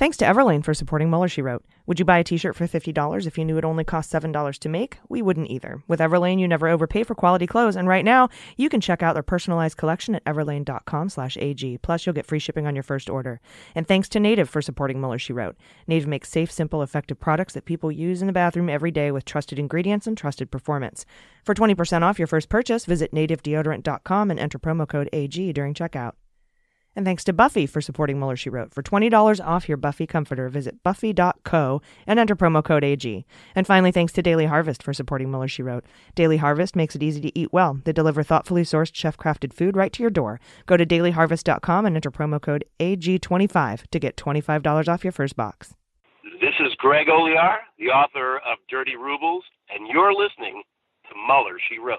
Thanks to Everlane for supporting Mueller, She Wrote. Would you buy a t shirt for $50 if you knew it only cost $7 to make? We wouldn't either. With Everlane, you never overpay for quality clothes, and right now, you can check out their personalized collection at everlane.com slash AG. Plus, you'll get free shipping on your first order. And thanks to Native for supporting Mueller, She Wrote. Native makes safe, simple, effective products that people use in the bathroom every day with trusted ingredients and trusted performance. For 20% off your first purchase, visit nativedeodorant.com and enter promo code AG during checkout. And thanks to Buffy for supporting Mueller, She Wrote. For $20 off your Buffy comforter, visit buffy.co and enter promo code AG. And finally, thanks to Daily Harvest for supporting Mueller, She Wrote. Daily Harvest makes it easy to eat well. They deliver thoughtfully sourced, chef crafted food right to your door. Go to dailyharvest.com and enter promo code AG25 to get $25 off your first box. This is Greg Olear, the author of Dirty Rubles, and you're listening to Mueller, She Wrote.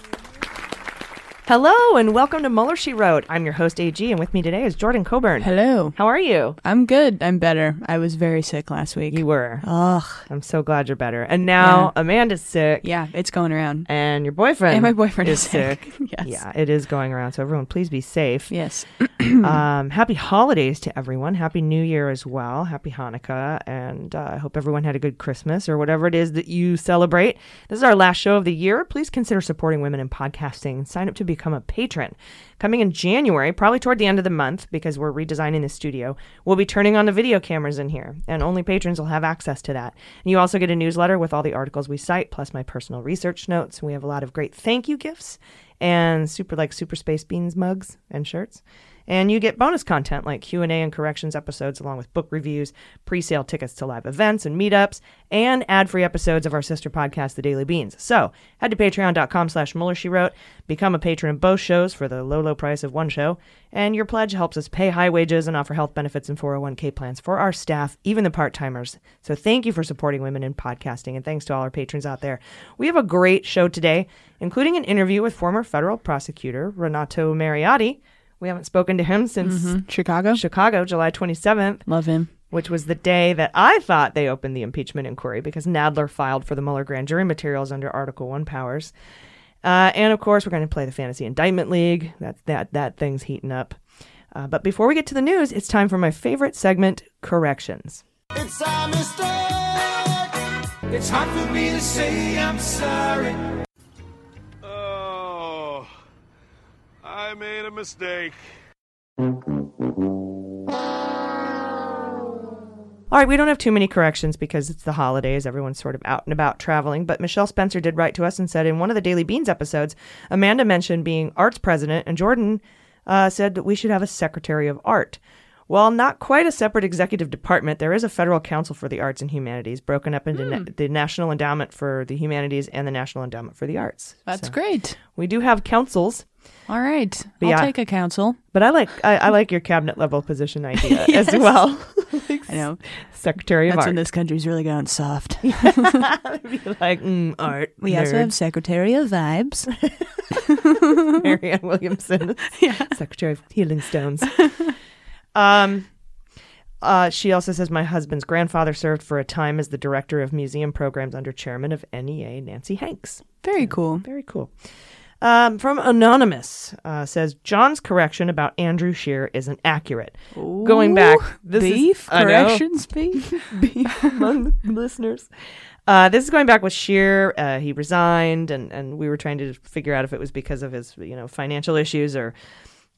Hello and welcome to Mueller She Wrote. I'm your host AG, and with me today is Jordan Coburn. Hello. How are you? I'm good. I'm better. I was very sick last week. You were. Ugh. I'm so glad you're better. And now Amanda's sick. Yeah, it's going around. And your boyfriend. And my boyfriend is sick. yes. Yeah, it is going around. So everyone, please be safe. Yes. um, happy holidays to everyone. Happy New Year as well. Happy Hanukkah. And uh, I hope everyone had a good Christmas or whatever it is that you celebrate. This is our last show of the year. Please consider supporting women in podcasting sign up to become a patron. Coming in January, probably toward the end of the month, because we're redesigning the studio, we'll be turning on the video cameras in here, and only patrons will have access to that. And you also get a newsletter with all the articles we cite, plus my personal research notes. We have a lot of great thank you gifts and super like super space beans mugs and shirts and you get bonus content like q&a and corrections episodes along with book reviews pre-sale tickets to live events and meetups and ad-free episodes of our sister podcast the daily beans. So head to patreon.com slash mueller she wrote become a patron of both shows for the low low price of one show and your pledge helps us pay high wages and offer health benefits and 401k plans for our staff even the part-timers. So thank you for supporting women in podcasting and thanks to all our patrons out there. We have a great show today including an interview with former federal prosecutor renato mariotti we haven't spoken to him since Mhm. Chicago. Chicago, July 27th, Love him. which was the day that I thought they opened the impeachment inquiry because Nadler filed for the Mueller grand jury materials under Article 1 powers. Uh, and of course, we're going to play the Fantasy Indictment League. That, that, that thing's heating up. Uh, but before we get to the news, it's time for my favorite segment, Corrections. It's a mistake. It's hard for me to say I'm sorry. I made a mistake. All right, we don't have too many corrections because it's the holidays. Everyone's sort of out and about traveling. But Michelle Spencer did write to us and said in one of the Daily Beans episodes, Amanda mentioned being arts president, and Jordan uh, said that we should have a secretary of art. Well, not quite a separate executive department. There is a federal council for the arts and humanities, broken up into na- the National Endowment for the Humanities and the National Endowment for the Arts. That's So great. We do have councils, All right. But I'll yeah. take a council. but I like I, I like your cabinet level position idea as well. I know. Secretary of That's Art. when this country's really gone soft. Be like mm, art. we also have Secretary of Vibes. Marianne Williamson, yeah. Secretary of Healing Stones. Um, uh, she also says my husband's grandfather served for a time as the director of museum programs under chairman of NEA, Nancy Hanks. Very cool. Very cool. Um, from Anonymous uh, says John's correction about Andrew Scheer isn't accurate. Going back, this beef is, corrections beef. beef among the listeners. Uh, this is going back with Scheer. Uh, he resigned, and, and we were trying to figure out if it was because of his you know financial issues or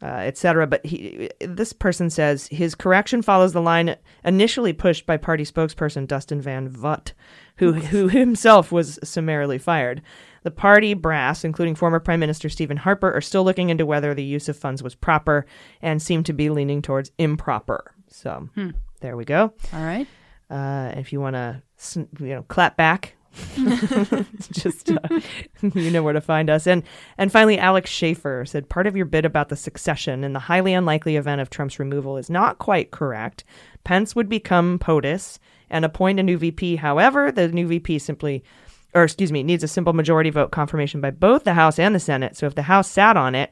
uh, etc. But he, this person says his correction follows the line initially pushed by party spokesperson Dustin Van Vugt, who who himself was summarily fired. The party brass, including former Prime Minister Stephen Harper, are still looking into whether the use of funds was proper and seem to be leaning towards improper. So Hmm. there we go. All right. Uh, if you want to, you know, clap back, just uh, you know where to find us. And and finally, Alex Schaefer said part of your bit about the succession in the highly unlikely event of Trump's removal is not quite correct. Pence would become POTUS and appoint a new VP. However, the new VP simply, or excuse me, needs a simple majority vote confirmation by both the House and the Senate. So if the House sat on it,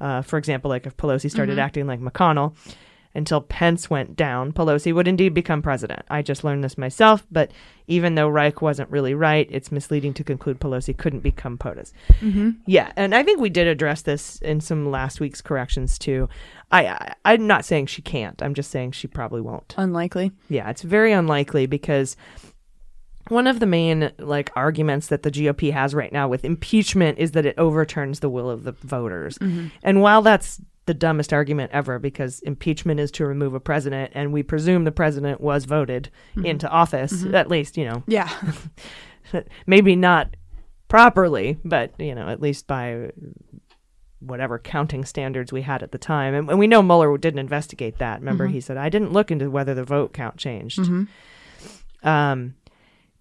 uh, for example, like if Pelosi started Mhm. acting like McConnell until Pence went down, Pelosi would indeed become president. I just learned this myself, but even though Reich wasn't really right, it's misleading to conclude Pelosi couldn't become POTUS. Mhm. Yeah, and I think we did address this in some last week's corrections too. I, I I'm not saying she can't. I'm just saying she probably won't. Unlikely. Yeah, it's very unlikely because one of the main like arguments that the GOP has right now with impeachment is that it overturns the will of the voters. Mhm. And while that's the dumbest argument ever because impeachment is to remove a president and we presume the president was voted Mhm. into office Mhm. at least, you know. Yeah. maybe not properly, but you know, at least by whatever counting standards we had at the time. And, and we know Mueller didn't investigate that. Remember, Mhm. he said, I didn't look into whether the vote count changed. Mhm. Um,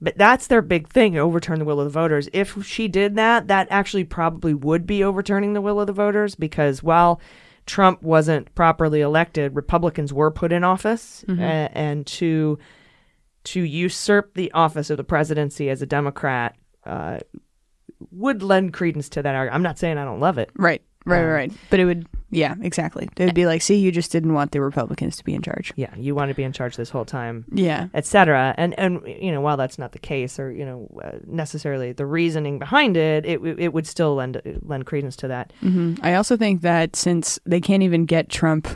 but that's their big thing overturn the will of the voters. If she did that, that actually probably would be overturning the will of the voters because while Trump wasn't properly elected, Republicans were put in office Mhm. a- and to to usurp the office of the presidency as a Democrat uh, would lend credence to that argument. I'm not saying I don't love it. Right. Right, Um, right, right. But it would, yeah, exactly. They'd be like, see, you just didn't want the Republicans to be in charge. Yeah, you want to be in charge this whole time. Yeah. etc. And and you know, while that's not the case, or you know, uh, necessarily the reasoning behind it, it it would still lend lend credence to that. hmm I also think that since they can't even get Trump,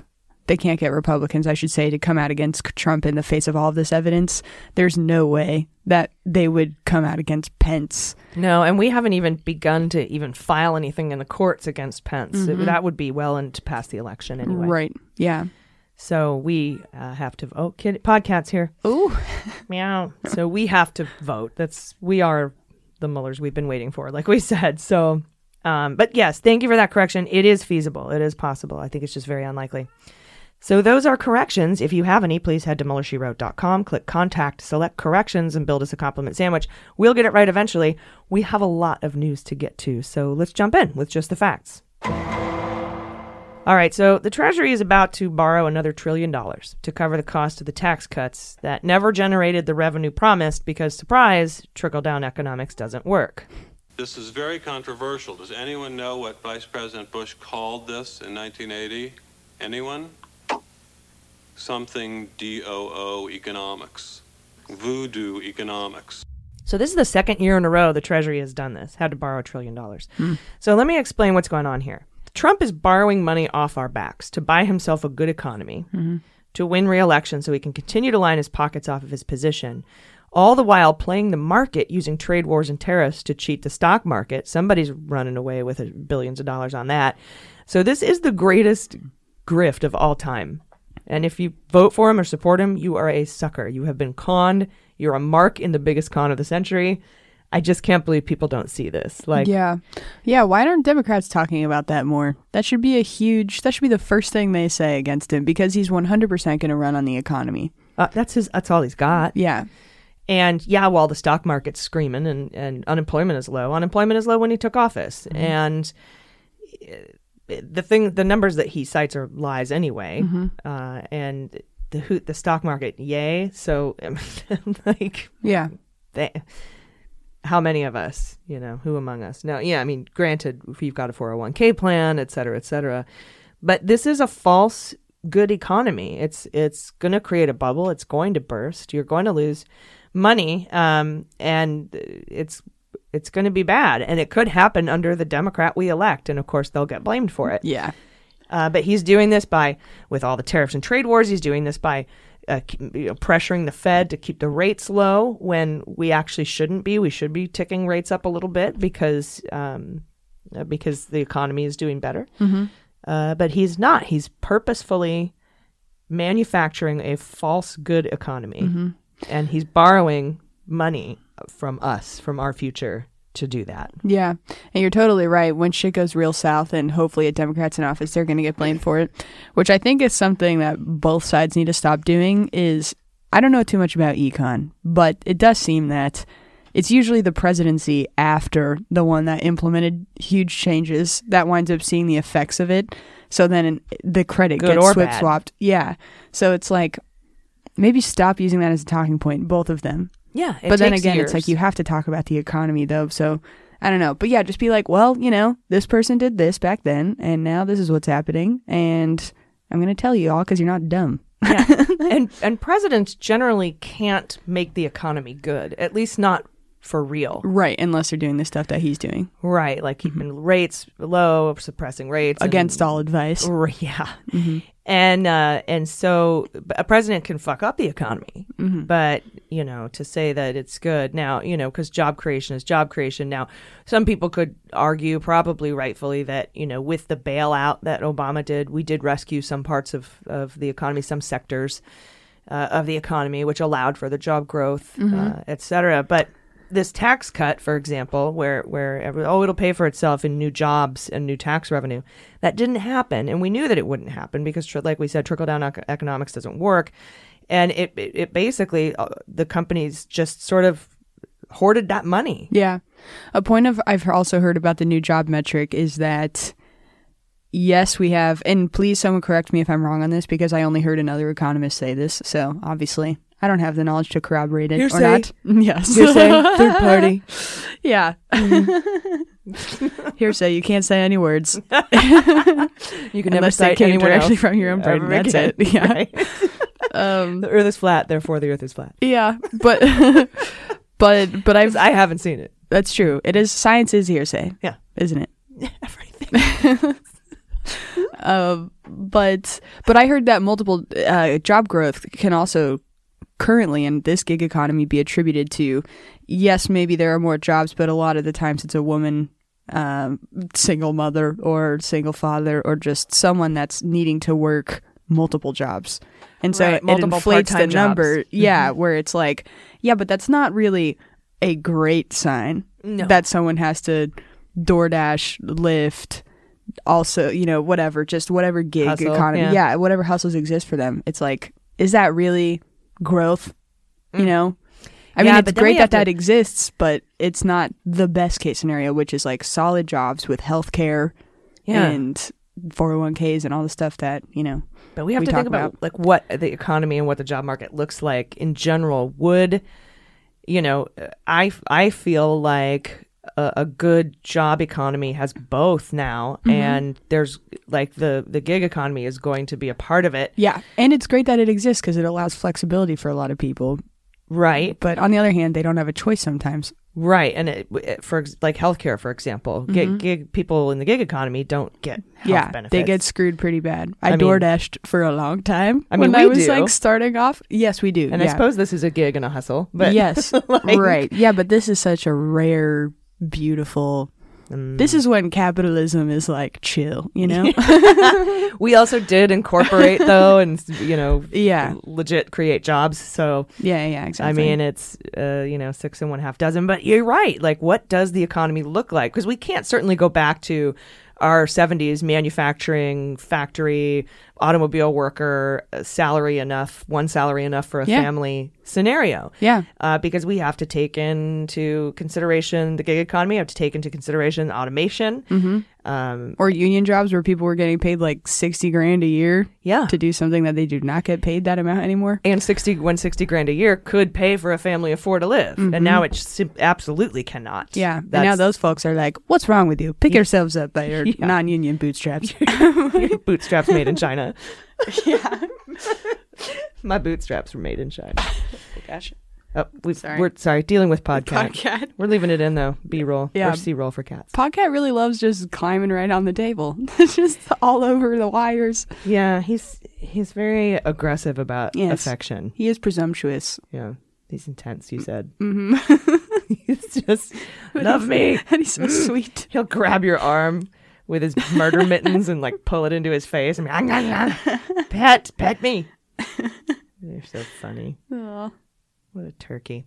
they can't get Republicans, I should say, to come out against Trump in the face of all of this evidence, there's no way that they would come out against Pence. No, and we haven't even begun to even file anything in the courts against Pence. Mhm. That would be well into past the election anyway. Right. Yeah. So we uh, have to. Oh, kid, podcasts here. Ooh, meow. So we have to vote. That's we are the Muellers we've been waiting for, like we said. So, um, but yes, thank you for that correction. It is feasible. It is possible. I think it's just very unlikely. So those are corrections. If you have any, please head to MuellerSheWrote.com, click contact, select corrections, and build us a compliment sandwich. We'll get it right eventually. We have a lot of news to get to, so let's jump in with just the facts. All right, so the Treasury is about to borrow another trillion dollars to cover the cost of the tax cuts that never generated the revenue promised because, surprise, trickle down economics doesn't work. This is very controversial. Does anyone know what Vice President Bush called this in 1980? Anyone? Something DOO economics. Voodoo economics. So, this is the second year in a row the Treasury has done this, had to borrow a trillion dollars. So, let me explain what's going on here. Trump is borrowing money off our backs to buy himself a good economy, Mhm. to win re election so he can continue to line his pockets off of his position, all the while playing the market using trade wars and tariffs to cheat the stock market. Somebody's running away with uh, billions of dollars on that. So, this is the greatest grift of all time. And if you vote for him or support him, you are a sucker. You have been conned. You're a mark in the biggest con of the century. I just can't believe people don't see this. Like, yeah. Yeah. Why aren't Democrats talking about that more? That should be a huge, that should be the first thing they say against him because he's 100% going to run on the economy. uh, that's his. That's all he's got. Yeah. And yeah, while the stock market's screaming and, and unemployment is low, unemployment is low when he took office. And uh, the thing, the numbers that he cites are lies anyway. Mhm. Uh, and the who, the stock market, yay. So, like, Yeah. they, how many of us, you know, who among us? No, yeah, I mean, granted, if you've got a 401k plan, et cetera, et cetera. But this is a false good economy. It's it's going to create a bubble. It's going to burst. You're going to lose money, um, and it's it's going to be bad. And it could happen under the Democrat we elect, and of course they'll get blamed for it. Yeah. Uh, but he's doing this by, with all the tariffs and trade wars, he's doing this by uh, you know, pressuring the Fed to keep the rates low when we actually shouldn't be. We should be ticking rates up a little bit because um, uh, because the economy is doing better. Mhm. Uh, but he's not. He's purposefully manufacturing a false good economy, Mhm. and he's borrowing money from us, from our future, to do that. Yeah, and you're totally right. When shit goes real south, and hopefully a Democrat's in office, they're going to get blamed for it. Which I think is something that both sides need to stop doing. Is I don't know too much about econ, but it does seem that it's usually the presidency after the one that implemented huge changes that winds up seeing the effects of it. So then the credit Good gets swip swapped. Yeah. So it's like maybe stop using that as a talking point, both of them. Yeah, but then again, it's like you have to talk about the economy though. So I don't know. But yeah, just be like, well, you know, this person did this back then, and now this is what's happening, and I'm going to tell you all because you're not dumb. yeah. and and presidents generally can't make the economy good, at least not for real. Right, unless they're doing the stuff that he's doing. Right, like keeping mm-hmm. rates low, suppressing rates Against and- all advice. R- Yeah, mm-hmm. And uh, and so a president can fuck up the economy, Mhm. but you know to say that it's good now, you know, because job creation is job creation. Now, some people could argue, probably rightfully, that you know with the bailout that Obama did, we did rescue some parts of of the economy, some sectors uh, of the economy, which allowed for the job growth, Mhm. uh, et cetera. But this tax cut, for example, where where every, oh it'll pay for itself in new jobs and new tax revenue, that didn't happen, and we knew that it wouldn't happen because, like we said, trickle down ec- economics doesn't work, and it it, it basically uh, the companies just sort of hoarded that money. Yeah. A point of I've also heard about the new job metric is that yes, we have and please someone correct me if I'm wrong on this because I only heard another economist say this. So obviously I don't have the knowledge to corroborate it or not. Yes. Hearsay, third party. Yeah. Hearsay, you can't say any words. You can never cite anyone else from your own brain. That's it. Yeah. Right. Um, the Earth is flat, therefore the Earth is flat. Yeah, but but but I've I haven't seen it. That's true. It is science is hearsay. Yeah. isn't it? Everything. um, but but I heard that multiple uh, job growth can also currently in this gig economy be attributed to yes, maybe there are more jobs, but a lot of the times it's a woman. Um, single mother or single father or just someone that's needing to work multiple jobs. And so Right, it inflates the part-time number. jobs. Yeah, where it's like, yeah, but that's not really a great sign No. that someone has to DoorDash, Lyft, also, you know, whatever, just whatever gig Hustle, economy. yeah. Yeah. whatever hustles exist for them. It's like, is that really growth? You know? I mean, Mm. It's great that that to- exists, but it's not the best case scenario, which is like solid jobs with health care Yeah. and 401ks and all the stuff that, you know, But we have to talk think about, like what the economy and what the job market looks like in general. Would you know? I I feel like a, a good job economy has both now, Mhm. and there's like the the gig economy is going to be a part of it. Yeah, and it's great that it exists because it allows flexibility for a lot of people. Right. But on the other hand, they don't have a choice sometimes. Right, and it, it, for like healthcare, for example, gig, Mhm. gig people in the gig economy don't get health yeah, benefits. they get screwed pretty bad. I, I mean- DoorDashed for a long time. I mean, when I was do. like starting off. Yes, we do. and I suppose this is a gig and a hustle. But yes, like- right. Yeah, but this is such a rare, beautiful. Mm. This is when capitalism is like chill, you know? we also did incorporate though, and you know, Yeah. legit create jobs. So yeah, yeah, exactly. I mean, it's uh, you know six and one half dozen. But you're right. Like, what does the economy look like? Because we can't certainly go back to our 70s manufacturing factory automobile worker uh, salary enough one salary enough for a Yeah. family scenario Yeah. uh, because we have to take into consideration the gig economy have to take into consideration automation Mhm. um, or union jobs where people were getting paid like 60 grand a year yeah to do something that they do not get paid that amount anymore. and 60 160 grand a year could pay for a family of four to live Mhm. and now it sim- absolutely cannot Yeah. And now those folks are like, what's wrong with you? Pick yourselves up by your Yeah. non union bootstraps. Bootstraps made in China. yeah. My bootstraps were made in China. Gosh. Oh, we've, Sorry. We're sorry, dealing with podcast. Podcat. We're leaving it in though. B roll. Yeah. Or C roll for cats. Podcat really loves just climbing right on the table. It's just all over the wires. Yeah, he's he's very aggressive about Yes. affection. He is presumptuous. Yeah. He's intense, you said. hmm he's just love me. and he's so sweet. He'll grab your arm with his murder mittens and like pull it into his face. I mean, pet, pet me. They're so funny. Aw. What a turkey.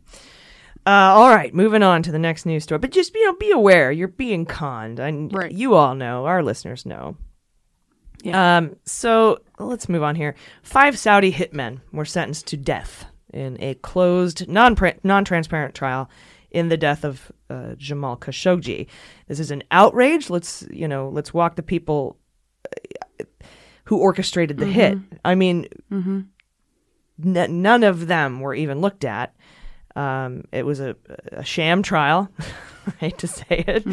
Uh, all right, moving on to the next news story. But just you know, be aware you're being conned, and Right. you all know, our listeners know. Yeah. Um, so let's move on here. Five Saudi hitmen were sentenced to death in a closed, non non transparent trial in the death of uh, Jamal Khashoggi. This is an outrage. Let's you know, let's walk the people uh, who orchestrated the hit. I mean, Mhm. n- none of them were even looked at. Um, it was a, a sham trial. I hate to say it.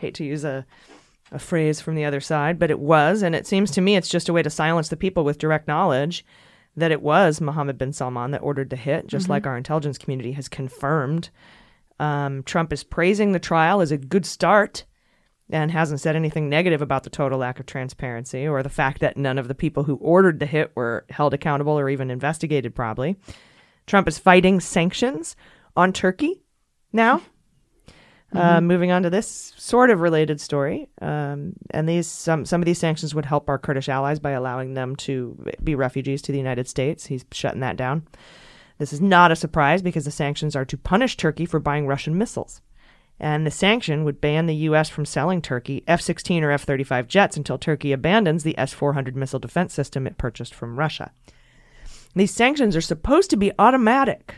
Hate to use a a phrase from the other side, but it was, and it seems to me it's just a way to silence the people with direct knowledge that it was Mohammed bin Salman that ordered the hit, just Mhm. like our intelligence community has confirmed. Um, Trump is praising the trial as a good start and hasn't said anything negative about the total lack of transparency or the fact that none of the people who ordered the hit were held accountable or even investigated, probably. Trump is fighting sanctions on Turkey now. Uh, Mhm. moving on to this sort of related story, um, and these some some of these sanctions would help our Kurdish allies by allowing them to be refugees to the United States. He's shutting that down. This is not a surprise because the sanctions are to punish Turkey for buying Russian missiles. And the sanction would ban the U.S. from selling Turkey F 16 or F 35 jets until Turkey abandons the S 400 missile defense system it purchased from Russia. These sanctions are supposed to be automatic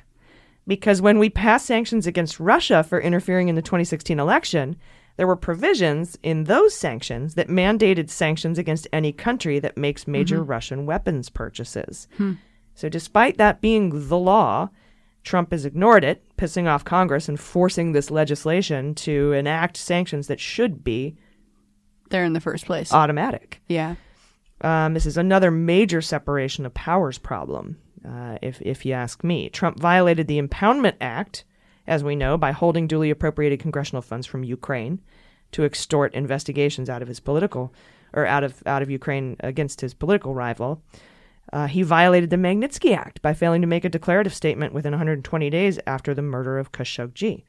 because when we passed sanctions against Russia for interfering in the 2016 election, there were provisions in those sanctions that mandated sanctions against any country that makes major Mhm. Russian weapons purchases. Hmm. So, despite that being the law, Trump has ignored it, pissing off Congress and forcing this legislation to enact sanctions that should be There in the first place. automatic. Yeah. Um, this is another major separation of powers problem, uh, if, if you ask me. Trump violated the Impoundment Act, as we know, by holding duly appropriated congressional funds from Ukraine to extort investigations out of his political or out of out of Ukraine against his political rival. Uh, he violated the Magnitsky Act by failing to make a declarative statement within 120 days after the murder of Khashoggi.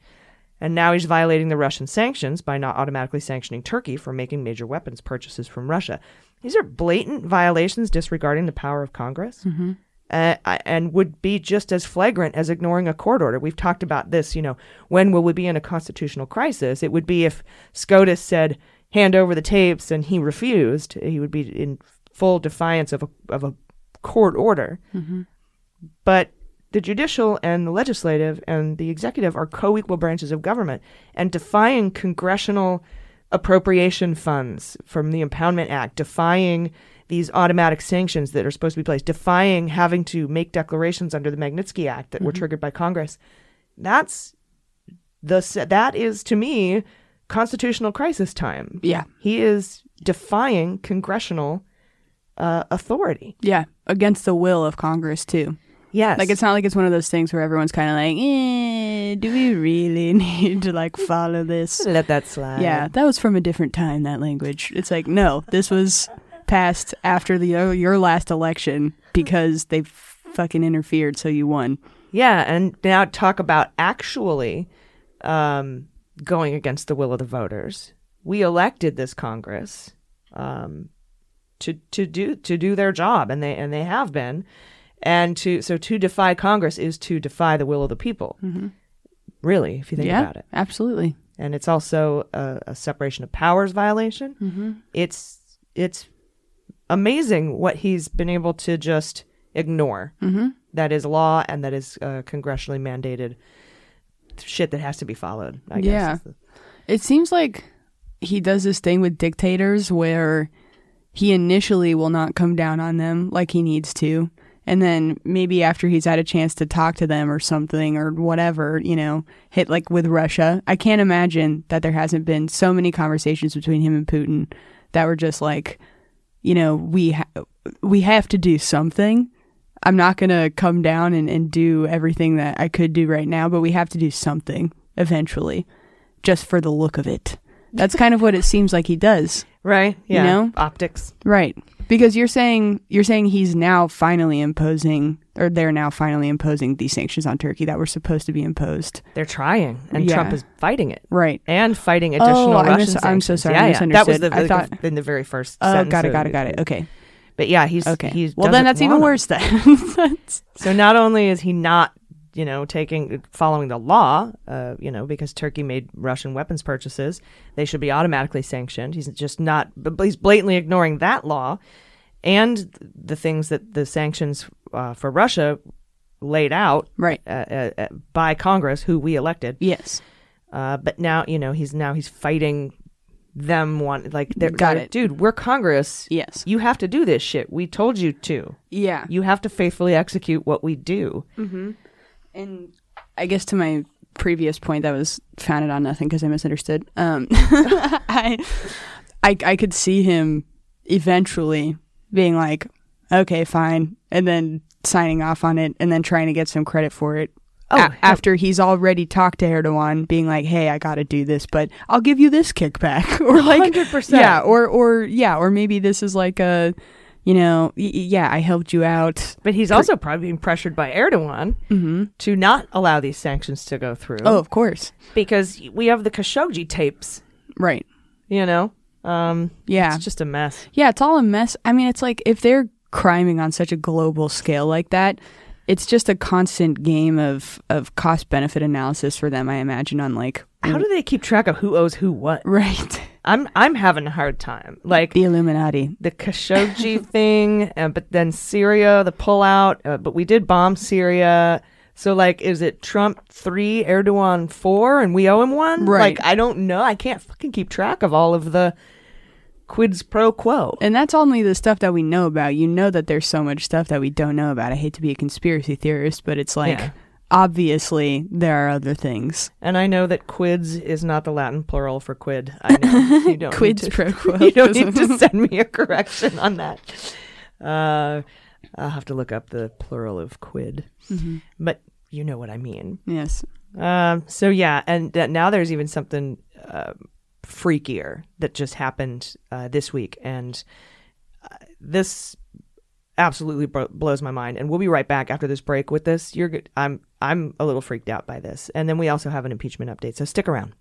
And now he's violating the Russian sanctions by not automatically sanctioning Turkey for making major weapons purchases from Russia. These are blatant violations disregarding the power of Congress Mm-hmm. uh, and would be just as flagrant as ignoring a court order. We've talked about this, you know, when will we be in a constitutional crisis? It would be if SCOTUS said, hand over the tapes, and he refused. He would be in full defiance of a, of a court order. Mm-hmm. But the judicial and the legislative and the executive are co equal branches of government, and defying congressional appropriation funds from the Impoundment Act, defying these automatic sanctions that are supposed to be placed, defying having to make declarations under the Magnitsky Act that were Mhm. triggered by Congress. That's the that is to me constitutional crisis time. Yeah. He is defying congressional uh, authority. Yeah. Against the will of Congress, too. Yes. Like, it's not like it's one of those things where everyone's kind of like, eh, do we really need to, like, follow this? Let that slide. Yeah. That was from a different time, that language. It's like, no, this was passed after the uh, your last election because they fucking interfered, so you won. Yeah, and now talk about actually um, going against the will of the voters. We elected this Congress um, to to do to do their job, and they and they have been. And to so to defy Congress is to defy the will of the people. Mhm. Really, if you think Yeah, about it, absolutely. And it's also a, a separation of powers violation. Mhm. It's it's amazing what he's been able to just ignore. Mhm. That is law and that is uh, congressionally mandated shit that has to be followed. I guess. yeah. the- It seems like he does this thing with dictators where he initially will not come down on them like he needs to. And then maybe after he's had a chance to talk to them or something or whatever, you know, hit like with Russia. I can't imagine that there hasn't been so many conversations between him and Putin that were just like, you know, we ha- we have to do something. I'm not going to come down and, and do everything that I could do right now, but we have to do something eventually just for the look of it. That's kind of what it seems like he does. Right. You Yeah. know? Optics. Right. Because you're saying you're saying he's now finally imposing or they're now finally imposing these sanctions on Turkey that were supposed to be imposed. They're trying, and Yeah. Trump is fighting it, Right. and fighting Oh, additional I Russian mis- I'm so sorry, Yeah, I yeah. That was the. I thought- in the very first. Oh, got it, got it, got it. Okay. But yeah, he's Okay. He well, then that's even worse then. So not only is he not, you know, taking following the law, uh, you know, because Turkey made Russian weapons purchases, they should be automatically sanctioned. He's just not, but he's blatantly ignoring that law, and the things that the sanctions uh, for Russia laid out right uh, uh, uh, by Congress, who we elected. Yes. Uh, but now you know he's now he's fighting them one like they're Got they're- it. dude we're congress yes you have to do this shit we told you to Yeah. you have to faithfully execute what we do Mm-hmm. And I guess to my previous point that was founded on nothing because I misunderstood. Um, I, I, I could see him eventually being like, okay, fine, and then signing off on it, and then trying to get some credit for it. Oh, a- after he's already talked to Erdogan, being like, "Hey, I got to do this, but I'll give you this kickback," or like, 100%. yeah, or or yeah, or maybe this is like a, you know, y- yeah, I helped you out, But he's also probably being pressured by Erdogan Mhm. to not allow these sanctions to go through. Oh, of course. Because we have the Khashoggi tapes, right? you know? Um, Yeah. It's just a mess. Yeah, it's all a mess. I mean, it's like if they're criming on such a global scale like that, it's just a constant game of of cost benefit analysis for them. I imagine on like How do they keep track of who owes who what? right I'm I'm having a hard time. Like the Illuminati. the Khashoggi thing, uh, but then Syria, the pullout. Uh, but we did bomb Syria. So like, is it Trump three, Erdogan four, and we owe him one? Right. Like, I don't know. I can't fucking keep track of all of the quids pro quo. And that's only the stuff that we know about. You know that there's so much stuff that we don't know about. I hate to be a conspiracy theorist, but it's like Yeah. Obviously there are other things. And I know that quids is not the Latin plural for quid. I know you don't. need Quids to- pro quo. You don't need to send me a correction on that. Uh, I'll have to look up the plural of quid. Mhm. But you know what I mean. Yes. Um, so yeah, and uh, now there's even something uh, freakier that just happened uh, this week, and uh, this absolutely blows my mind. And we'll be right back after this break with this. You're good. I'm I'm a little freaked out by this, and then we also have an impeachment update. So stick around.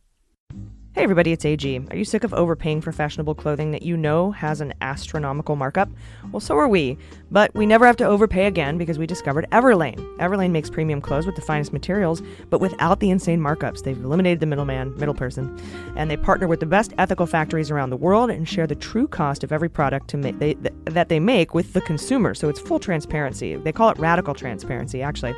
Hey everybody, it's AG. Are you sick of overpaying for fashionable clothing that you know has an astronomical markup? Well, so are we, but we never have to overpay again because we discovered Everlane. Everlane makes premium clothes with the finest materials, but without the insane markups. They've eliminated the middleman, middle person, and they partner with the best ethical factories around the world and share the true cost of every product to make they, th- that they make with the consumer. So it's full transparency. They call it radical transparency, actually.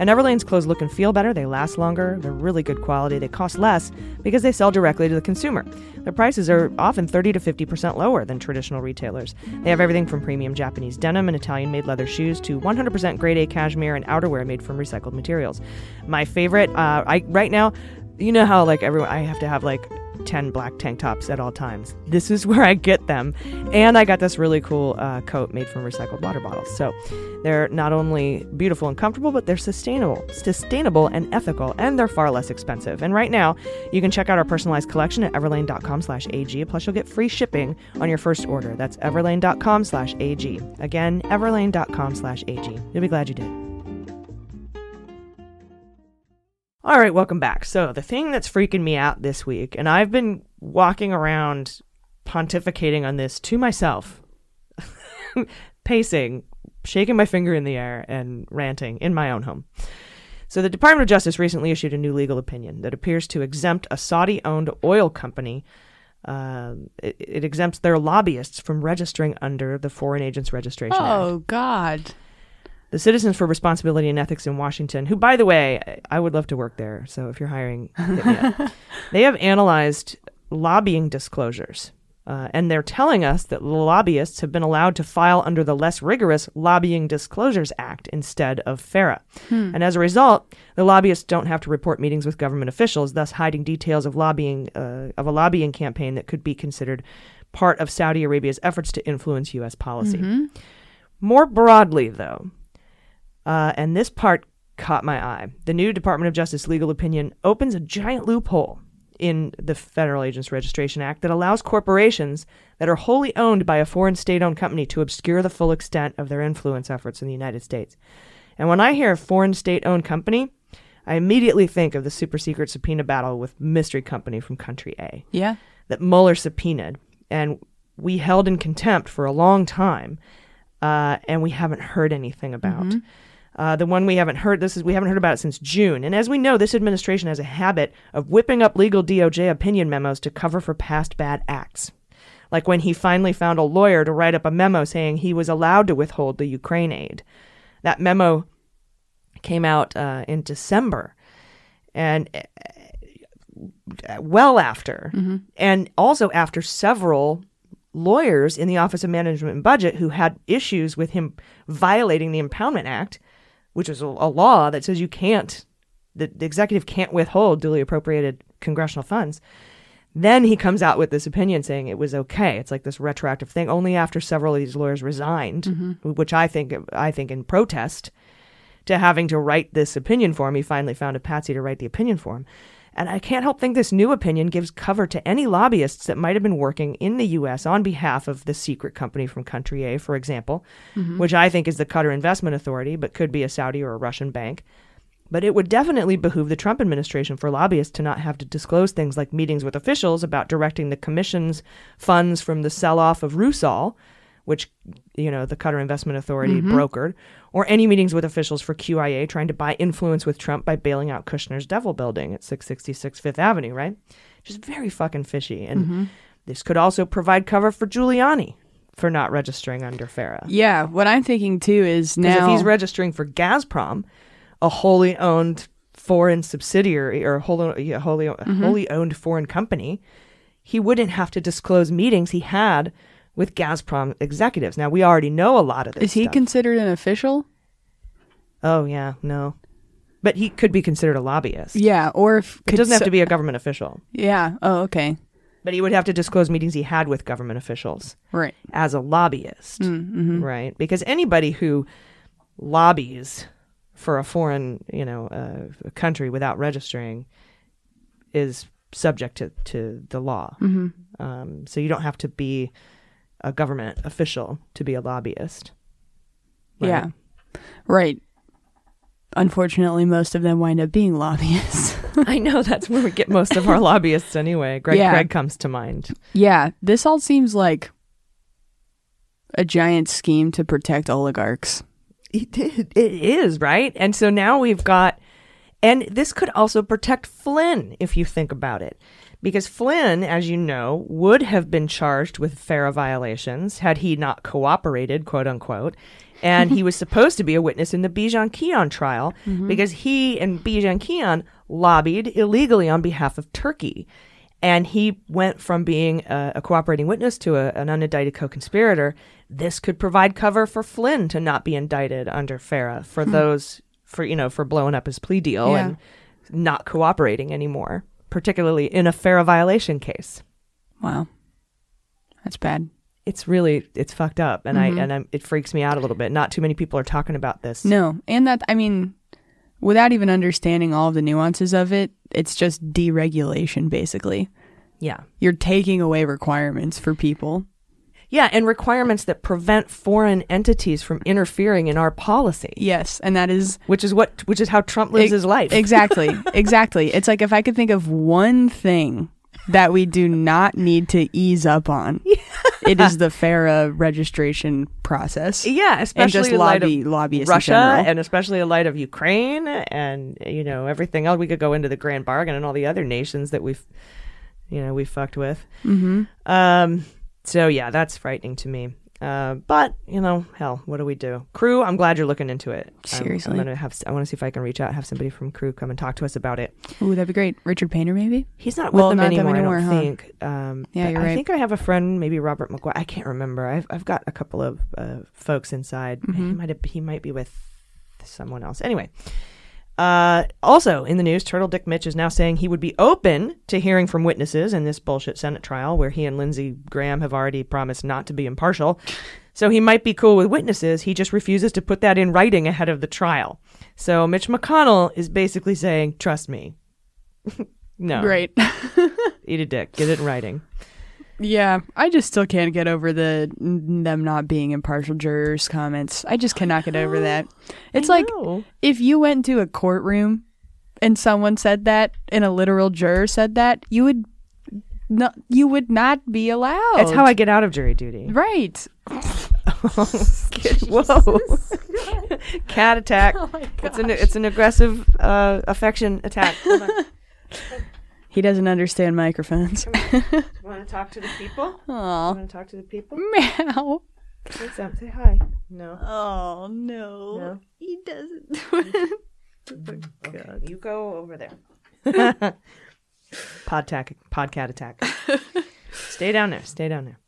And Everlane's clothes look and feel better, they last longer, they're really good quality, they cost less because they sell directly to the consumer. Their prices are often 30 to 50% lower than traditional retailers. They have everything from premium Japanese denim and Italian made leather shoes to 100% grade A cashmere and outerwear made from recycled materials. My favorite, uh, I right now, you know how like everyone, I have to have like 10 black tank tops at all times. This is where I get them. And I got this really cool uh, coat made from recycled water bottles. So they're not only beautiful and comfortable, but they're sustainable, sustainable and ethical, and they're far less expensive. And right now, you can check out our personalized collection at everlane.com slash AG. Plus, you'll get free shipping on your first order. That's everlane.com slash AG. Again, everlane.com slash AG. You'll be glad you did. All right, welcome back. So, the thing that's freaking me out this week, and I've been walking around pontificating on this to myself, pacing, shaking my finger in the air, and ranting in my own home. So, the Department of Justice recently issued a new legal opinion that appears to exempt a Saudi owned oil company. Uh, it, it exempts their lobbyists from registering under the Foreign Agents Registration Act. Oh God. The Citizens for Responsibility and Ethics in Washington, who, by the way, I- would love to work there. So if you're hiring, hit me up. they have analyzed lobbying disclosures. Uh, and they're telling us that lobbyists have been allowed to file under the less rigorous Lobbying Disclosures Act instead of FARA. Hmm. And as a result, the lobbyists don't have to report meetings with government officials, thus hiding details of lobbying uh, of a lobbying campaign that could be considered part of Saudi Arabia's efforts to influence U.S. policy. Mhm. More broadly, though, uh, and this part caught my eye. The new Department of Justice legal opinion opens a giant loophole in the Federal Agents Registration Act that allows corporations that are wholly owned by a foreign state owned company to obscure the full extent of their influence efforts in the United States. And when I hear foreign state owned company, I immediately think of the super secret subpoena battle with Mystery Company from Country A Yeah. that Mueller subpoenaed, and we held in contempt for a long time, uh, and we haven't heard anything about. Mhm. Uh, the one we haven't heard this is we haven't heard about it since June, and as we know, this administration has a habit of whipping up legal DOJ opinion memos to cover for past bad acts. Like when he finally found a lawyer to write up a memo saying he was allowed to withhold the Ukraine aid. That memo came out uh, in December, and uh, well after, and also after several lawyers in the Office of Management and Budget who had issues with him violating the Impoundment Act, which is a, a law that says you can't, the, the executive can't withhold duly appropriated congressional funds. Then he comes out with this opinion saying it was okay. It's like this retroactive thing. Only after several of these lawyers resigned, mm-hmm. which I think I think in protest to having to write this opinion for him, he finally found a patsy to write the opinion for him. And I can't help think this new opinion gives cover to any lobbyists that might have been working in the U.S. on behalf of the secret company from Country A, for example, Mhm. which I think is the Qatar Investment Authority, but could be a Saudi or a Russian bank. But it would definitely behoove the Trump administration for lobbyists to not have to disclose things like meetings with officials about directing the commission's funds from the sell off of Rusal, which, you know, the Qatar Investment Authority Mhm. brokered, or any meetings with officials for QIA trying to buy influence with Trump by bailing out Kushner's Devil Building at 666 Fifth Avenue, right? Just very fucking fishy. And Mhm. this could also provide cover for Giuliani for not registering under FARA. Yeah. What I'm thinking too is now if he's registering for Gazprom, a wholly owned foreign subsidiary or wholly, wholly, Mhm. wholly owned foreign company, he wouldn't have to disclose meetings he had with Gazprom executives. Now, we already know a lot of this. is he stuff. considered an official? oh, yeah, no. But he could be considered a lobbyist. Yeah. Or if It doesn't have to be a government official. Yeah. Oh, okay. But he would have to disclose meetings he had with government officials. Right. As a lobbyist. Mm-hmm. Right. Because anybody who lobbies for a foreign, you know, uh, country without registering is subject to, to the law. Mhm. Um, so you don't have to be a government official to be a lobbyist. Right? Yeah. Right. Unfortunately, most of them wind up being lobbyists. I know that's where we get most of our lobbyists anyway. Greg Yeah. Craig comes to mind. yeah. This all seems like a giant scheme to protect oligarchs. It, it is, right? And so now we've got, and this could also protect Flynn if you think about it. Because Flynn, as you know, would have been charged with FARA violations had he not cooperated, quote unquote. And he was supposed to be a witness in the Bijan Kian trial Mhm. because he and Bijan Kian lobbied illegally on behalf of Turkey. And he went from being a, a cooperating witness to a, an unindicted co conspirator. This could provide cover for Flynn to not be indicted under FARA for Hmm. those, for, you know, for blowing up his plea deal Yeah. and not cooperating anymore, particularly in a FARA violation case. Wow. That's bad. It's really, it's fucked up. And Mhm. I, and I'm, it freaks me out a little bit. Not too many people are talking about this. No. And that, I mean, without even understanding all of the nuances of it, it's just deregulation, basically. Yeah. You're taking away requirements for people. Yeah. And requirements that prevent foreign entities from interfering in our policy. Yes. And that is, Which is what, which is how Trump lives his life. exactly. Exactly. It's like if I could think of one thing that we do not need to ease up on, it is the FARA registration process. Yeah, especially in light lobby of lobbyists Russia, and especially in light of Ukraine, and you know everything else. We could go into the Grand Bargain and all the other nations that we've, you know, we fucked with. Mhm. Um. So yeah, that's frightening to me. Uh, but you know, hell, what do we do? Crew, I'm glad you're looking into it. I'm- Seriously. I'm, gonna have. I want to see if I can reach out, have somebody from Crew come and talk to us about it. Ooh, that'd be great. Richard Painter, maybe? He's not with them not anymore, anymore, I don't huh? think. Um, Yeah, you're I right. think I have a friend, maybe Robert McGuire. I can't remember. I've I've got a couple of uh, folks inside. He Mhm. might have, he might be with someone else. Anyway. Uh, also in the news, Turtle Dick Mitch is now saying he would be open to hearing from witnesses in this bullshit Senate trial where he and Lindsey Graham have already promised not to be impartial. So he might be cool with witnesses. He just refuses to put that in writing ahead of the trial. So Mitch McConnell is basically saying, trust me. No. Great. Eat a dick. Get it in writing. Yeah, I just still can't get over the them not being impartial jurors comments. I just cannot get over that. It's like if you went into a courtroom and someone said that and a literal juror said that, you would not you would not be allowed. That's how I get out of jury duty. Right. Whoa. Cat attack. it's an it's an aggressive uh, affection attack. On. He doesn't understand microphones. Want to talk to the people? Aw. Want to talk to the people? Meow. Say hi. No. Oh no. No. He doesn't. Okay, you go over there. Podtac, podcat attack. stay down there. Stay down there.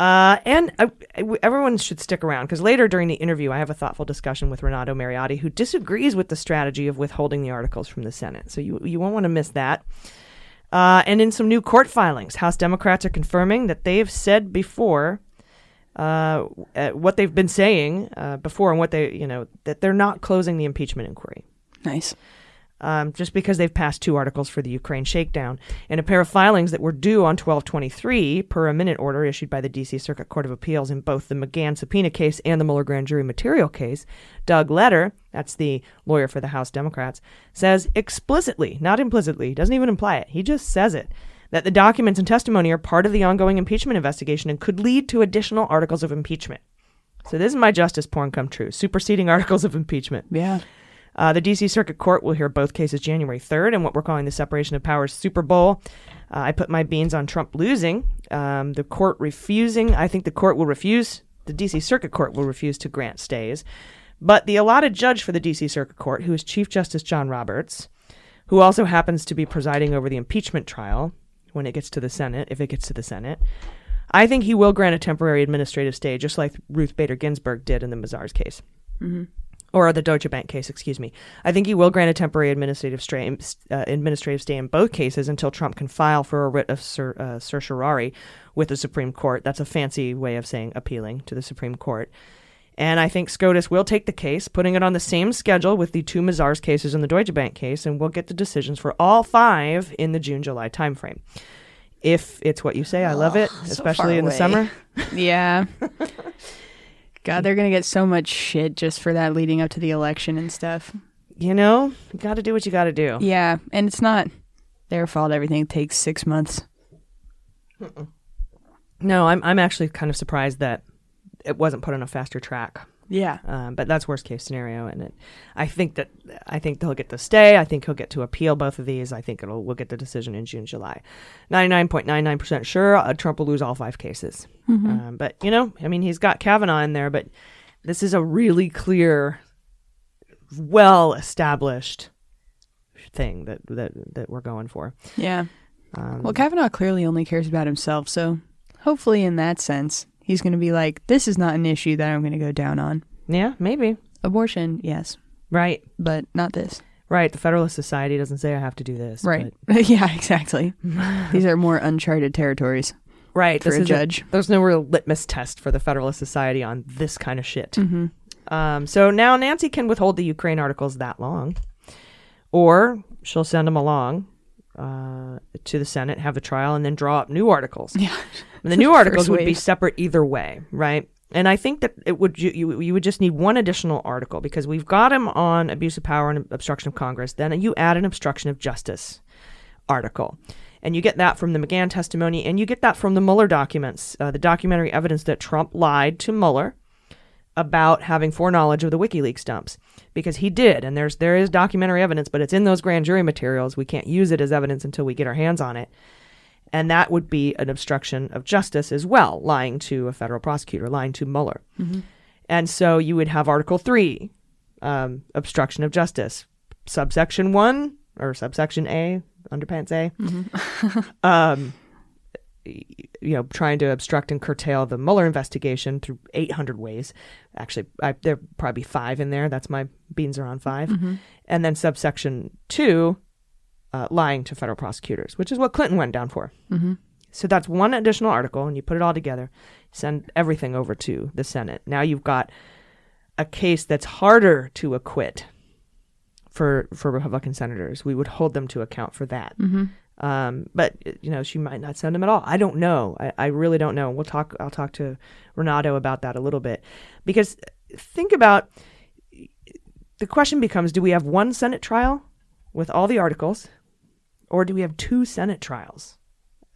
Uh, and I, I- everyone should stick around because later during the interview, I have a thoughtful discussion with Renato Mariotti, who disagrees with the strategy of withholding the articles from the Senate. So you you won't want to miss that. Uh, and in some new court filings, House Democrats are confirming that they've said before uh, uh, what they've been saying uh, before, and what they you know that they're not closing the impeachment inquiry Nice. Um, just because they've passed two articles for the Ukraine shakedown and a pair of filings that were due on 1223 per a minute order issued by the D.C. Circuit Court of Appeals in both the McGahn subpoena case and the Mueller grand jury material case. Doug Letter, that's the lawyer for the House Democrats, says explicitly, not implicitly, doesn't even imply it, he just says it, that the documents and testimony are part of the ongoing impeachment investigation and could lead to additional articles of impeachment. So this is my justice porn come true, superseding articles of impeachment. Yeah. Uh, the D.C. Circuit Court will hear both cases January 3rd and what we're calling the separation of powers Super Bowl. Uh, I put my beans on Trump losing. Um, the court refusing. I think the court will refuse. The D.C. Circuit Court will refuse to grant stays. But the allotted judge for the D.C. Circuit Court, who is Chief Justice John Roberts, who also happens to be presiding over the impeachment trial when it gets to the Senate, if it gets to the Senate, I think he will grant a temporary administrative stay, just like Ruth Bader Ginsburg did in the Mazars case Mhm. Or the Deutsche Bank case, excuse me. I think he will grant a temporary administrative stay, uh, administrative stay in both cases until Trump can file for a writ of cer, uh, certiorari with the Supreme Court. That's a fancy way of saying appealing to the Supreme Court. And I think SCOTUS will take the case, putting it on the same schedule with the two Mazars cases and the Deutsche Bank case, and we'll get the decisions for all five in the June July timeframe. If it's what you say, I love it, Oh, so especially far in the summer. yeah. God, they're gonna get so much shit just for that leading up to the election and stuff. You know, you got to do what you got to do. Yeah, and it's not their fault. Everything takes six months. No, I'm I'm actually kind of surprised that it wasn't put on a faster track. Yeah. Um, but that's worst case scenario, and it, I think that I think they'll get to stay. I think he'll get to appeal both of these. I think it'll we'll get the decision in June, July. Ninety nine point nine nine percent sure uh, Trump will lose all five cases. Mhm. Um, but you know, I mean, he's got Kavanaugh in there, but this is a really clear, well established thing that that that we're going for. Yeah. Um, well, Kavanaugh clearly only cares about himself, so hopefully, in that sense, he's going to be like, "This is not an issue that I'm going to go down on." Yeah, maybe abortion, yes, right, but not this. Right, the Federalist Society doesn't say I have to do this. Right. but- yeah, exactly. These are more uncharted territories. Right. For a judge. There's no real litmus test for the Federalist Society on this kind of shit. Mhm. Um, so now Nancy can withhold the Ukraine articles that long, or she'll send them along uh, to the Senate, have a trial, and then draw up new articles. Yeah. And the new articles would be separate either way, right? And I think that it would you, you you would just need one additional article because we've got him on abuse of power and obstruction of Congress. Then you add an obstruction of justice article. And you get that from the McGahn testimony, and you get that from the Mueller documents, uh, the documentary evidence that Trump lied to Mueller about having foreknowledge of the WikiLeaks dumps, because he did, and there's there is documentary evidence, but it's in those grand jury materials. We can't use it as evidence until we get our hands on it, and that would be an obstruction of justice as well, lying to a federal prosecutor, lying to Mueller, Mhm. and so you would have Article Three, um, obstruction of justice, subsection one or subsection A, underpants A, um, you know, trying to obstruct and curtail the Mueller investigation through 800 ways. Actually, I, there probably five in there. That's my beans are on 5 Mhm. And then subsection two, uh, lying to federal prosecutors, which is what Clinton went down for. Mhm. So that's one additional article, and you put it all together, send everything over to the Senate. Now you've got a case that's harder to acquit for for Republican senators. We would hold them to account for that. Mhm. Um, but you know, she might not send them at all. I don't know. I, I really don't know. We'll talk. I'll talk to Renato about that a little bit because think about the question becomes: Do we have one Senate trial with all the articles, or do we have two Senate trials?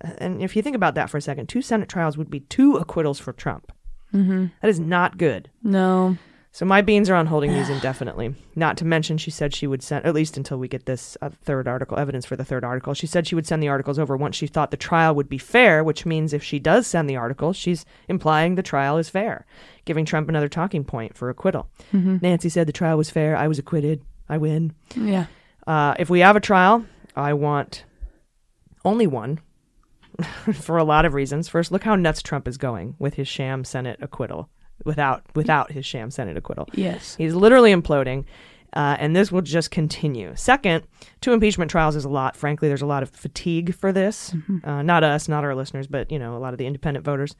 And if you think about that for a second, two Senate trials would be two acquittals for Trump. Mm-hmm. That is not good. No. So my beans are on holding these indefinitely. Not to mention, she said she would send at least until we get this uh, third article evidence for the third article. She said she would send the articles over once she thought the trial would be fair, which means if she does send the articles, she's implying the trial is fair, giving Trump another talking point for acquittal. Mhm. Nancy said the trial was fair. I was acquitted. I win. Yeah. Uh, if we have a trial, I want only one for a lot of reasons. First, look how nuts Trump is going with his sham Senate acquittal without without his sham Senate acquittal. Yes. He's literally imploding. Uh, and this will just continue. Second, two impeachment trials is a lot. Frankly, there's a lot of fatigue for this. Uh, not us, not our listeners, but you know, a lot of the independent voters.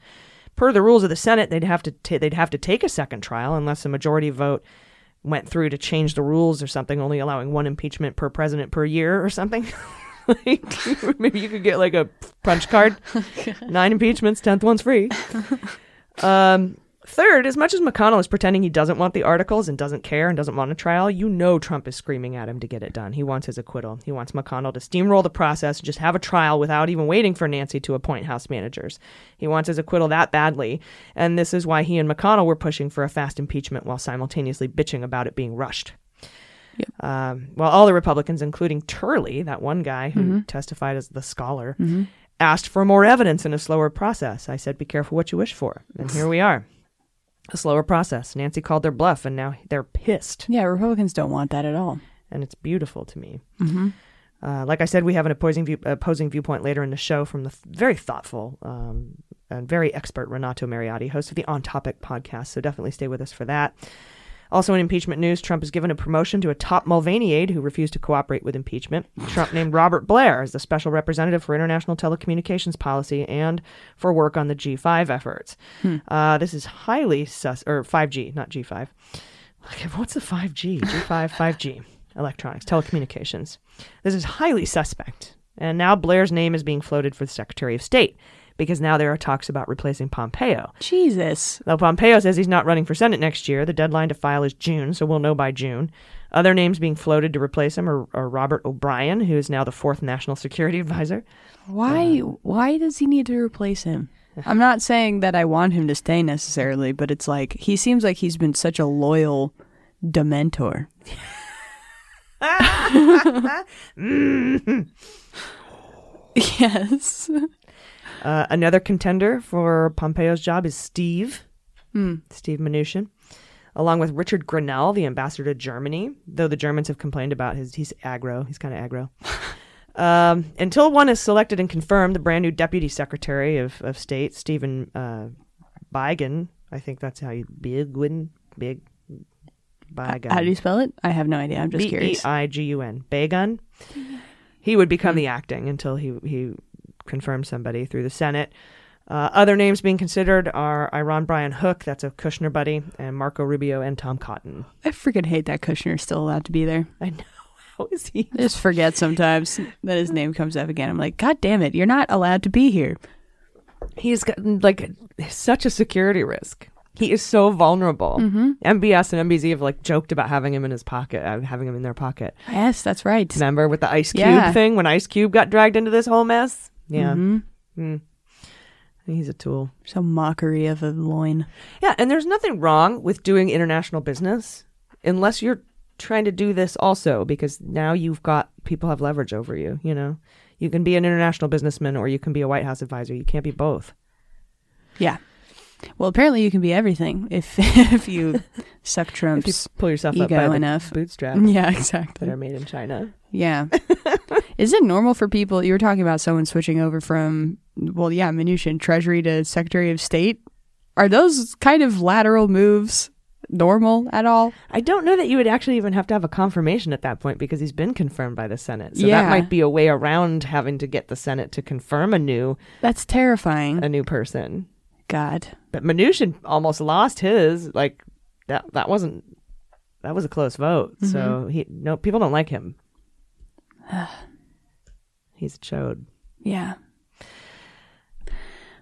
Per the rules of the Senate, they'd have to ta- they'd have to take a second trial unless a majority vote went through to change the rules or something, only allowing one impeachment per president per year or something. like maybe you could get like a punch card, nine impeachments, tenth one's free. Um, third, as much as McConnell is pretending he doesn't want the articles and doesn't care and doesn't want a trial, you know Trump is screaming at him to get it done. He wants his acquittal. He wants McConnell to steamroll the process and just have a trial without even waiting for Nancy to appoint House managers. He wants his acquittal that badly, and this is why he and McConnell were pushing for a fast impeachment while simultaneously bitching about it being rushed. Um, while all the Republicans, including Turley, that one guy who Mhm. testified as the scholar, Mhm. asked for more evidence and a slower process. I said, be careful what you wish for. And here we are. A slower process. Nancy called their bluff, and now they're pissed. Yeah, Republicans don't want that at all. And it's beautiful to me. Mm-hmm. Uh, like I said, we have an opposing, view, opposing viewpoint later in the show from the th- very thoughtful um, and very expert Renato Mariotti, host of the On Topic podcast. So definitely stay with us for that. Also, in impeachment news, Trump has given a promotion to a top Mulvaney aide who refused to cooperate with impeachment. Trump named Robert Blair as the special representative for international telecommunications policy and for work on the G5 efforts. Hmm. Uh, this is highly sus, or 5G, not G5. Okay, what's the 5G? G5, 5G, electronics, telecommunications. This is highly suspect. And now Blair's name is being floated for the Secretary of State because now there are talks about replacing Pompeo. Jesus. Though Pompeo says he's not running for Senate next year, the deadline to file is June, so we'll know by June. Other names being floated to replace him are, are Robert O'Brien, who is now the fourth national security advisor. Why? why does he need to replace him? I'm not saying that I want him to stay necessarily, but it's like he seems like he's been such a loyal dementor. Mm. yes. Uh, another contender for Pompeo's job is Steve, Hmm. Steve Mnuchin, along with Richard Grenell, the ambassador to Germany. Though the Germans have complained about his, he's aggro. He's kind of aggro. um, until one is selected and confirmed, the brand new deputy secretary of, of state, Stephen uh, Beigen, I think that's how you Bigwin, big Beigen. How do you spell it? I have no idea. I'm just curious. B E I G U N. Bagun. He would become the acting until he he confirmed somebody through the Senate. Uh, other names being considered are Iran Brian Hook, that's a Kushner buddy, and Marco Rubio and Tom Cotton. I freaking hate that Kushner's still allowed to be there. I know. How is he? I just forget sometimes that his name comes up again. I'm like, God damn it, you're not allowed to be here. He's got like such a security risk. He is so vulnerable. Mhm. MBS and MBZ have like joked about having him in his pocket, uh, having him in their pocket. Yes, that's right. Remember with the Ice Cube Yeah. thing when Ice Cube got dragged into this whole mess? Yeah. Mhm. Mm. He's a tool. Some mockery of a loin. Yeah, and there's nothing wrong with doing international business unless you're trying to do this also because now you've got people have leverage over you, you know. You can be an international businessman or you can be a White House advisor. You can't be both. Yeah. Well, apparently you can be everything if if you suck Trump's If you pull yourself ego up by the enough. bootstraps. Yeah, exactly. That are made in China. Yeah. Is it normal for people? You were talking about someone switching over from, well, yeah, Mnuchin, Treasury to Secretary of State. Are those kind of lateral moves normal at all? I don't know that you would actually even have to have a confirmation at that point because he's been confirmed by the Senate. So Yeah. that might be a way around having to get the Senate to confirm a new That's terrifying. a new person. God. But Mnuchin almost lost his. Like that that wasn't that was a close vote. So Mm-hmm. he no people don't like him. He's a chode. Yeah.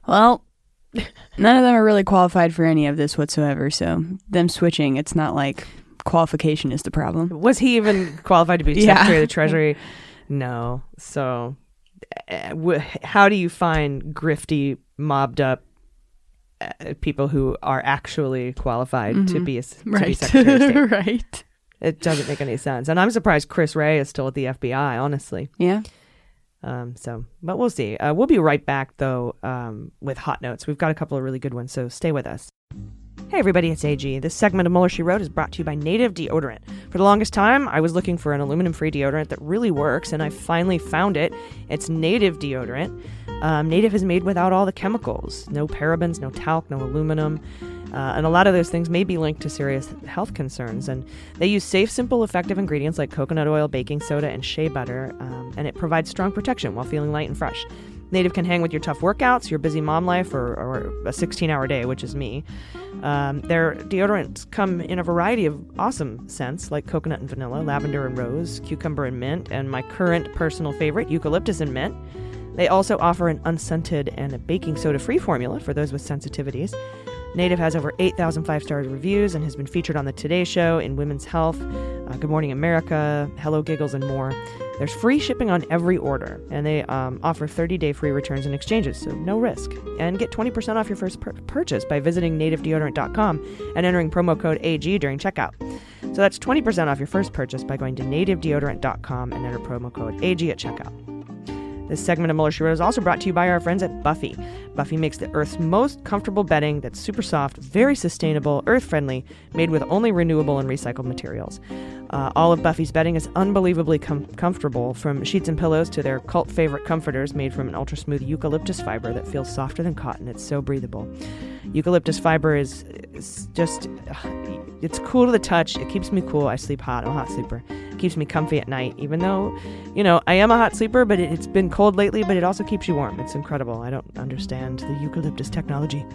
Well, none of them are really qualified for any of this whatsoever. So them switching, it's not like qualification is the problem. Was he even qualified to be Yeah. Secretary of the Treasury? No. So, uh, wh- how do you find grifty, mobbed up uh, people who are actually qualified to Mhm. be a, to be Secretary of State? right. It doesn't make any sense, and I'm surprised Chris Wray is still at the FBI. Honestly. Yeah. Um, so, but we'll see. Uh, we'll be right back though um, with hot notes. We've got a couple of really good ones, so stay with us. Hey everybody, it's AG. This segment of Mueller She Wrote is brought to you by Native Deodorant. For the longest time, I was looking for an aluminum-free deodorant that really works, and I finally found it. It's Native Deodorant. Um, Native is made without all the chemicals. No parabens, no talc, no aluminum. Uh, and a lot of those things may be linked to serious health concerns. And they use safe, simple, effective ingredients like coconut oil, baking soda, and shea butter, um, and it provides strong protection while feeling light and fresh. Native can hang with your tough workouts, your busy mom life, or, or a 16 hour day, which is me. Um, their deodorants come in a variety of awesome scents like coconut and vanilla, lavender and rose, cucumber and mint, and my current personal favorite, eucalyptus and mint. They also offer an unscented and a baking soda free formula for those with sensitivities. Native has over 8,000 five star reviews and has been featured on The Today Show, in Women's Health, uh, Good Morning America, Hello Giggles, and more. There's free shipping on every order, and they um, offer 30 day free returns and exchanges, so no risk. And get 20% off your first pur- purchase by visiting nativedeodorant.com and entering promo code AG during checkout. So that's 20% off your first purchase by going to nativedeodorant.com and enter promo code AG at checkout. This segment of Mueller She Wrote is also brought to you by our friends at Buffy. Buffy makes the Earth's most comfortable bedding that's super soft, very sustainable, earth friendly, made with only renewable and recycled materials. Uh, all of Buffy's bedding is unbelievably com- comfortable, from sheets and pillows to their cult favorite comforters made from an ultra smooth eucalyptus fiber that feels softer than cotton. It's so breathable. Eucalyptus fiber is, is just, it's cool to the touch. It keeps me cool. I sleep hot. I'm a hot sleeper. It keeps me comfy at night, even though, you know, I am a hot sleeper, but it, it's been cold lately, but it also keeps you warm. It's incredible. I don't understand the eucalyptus technology.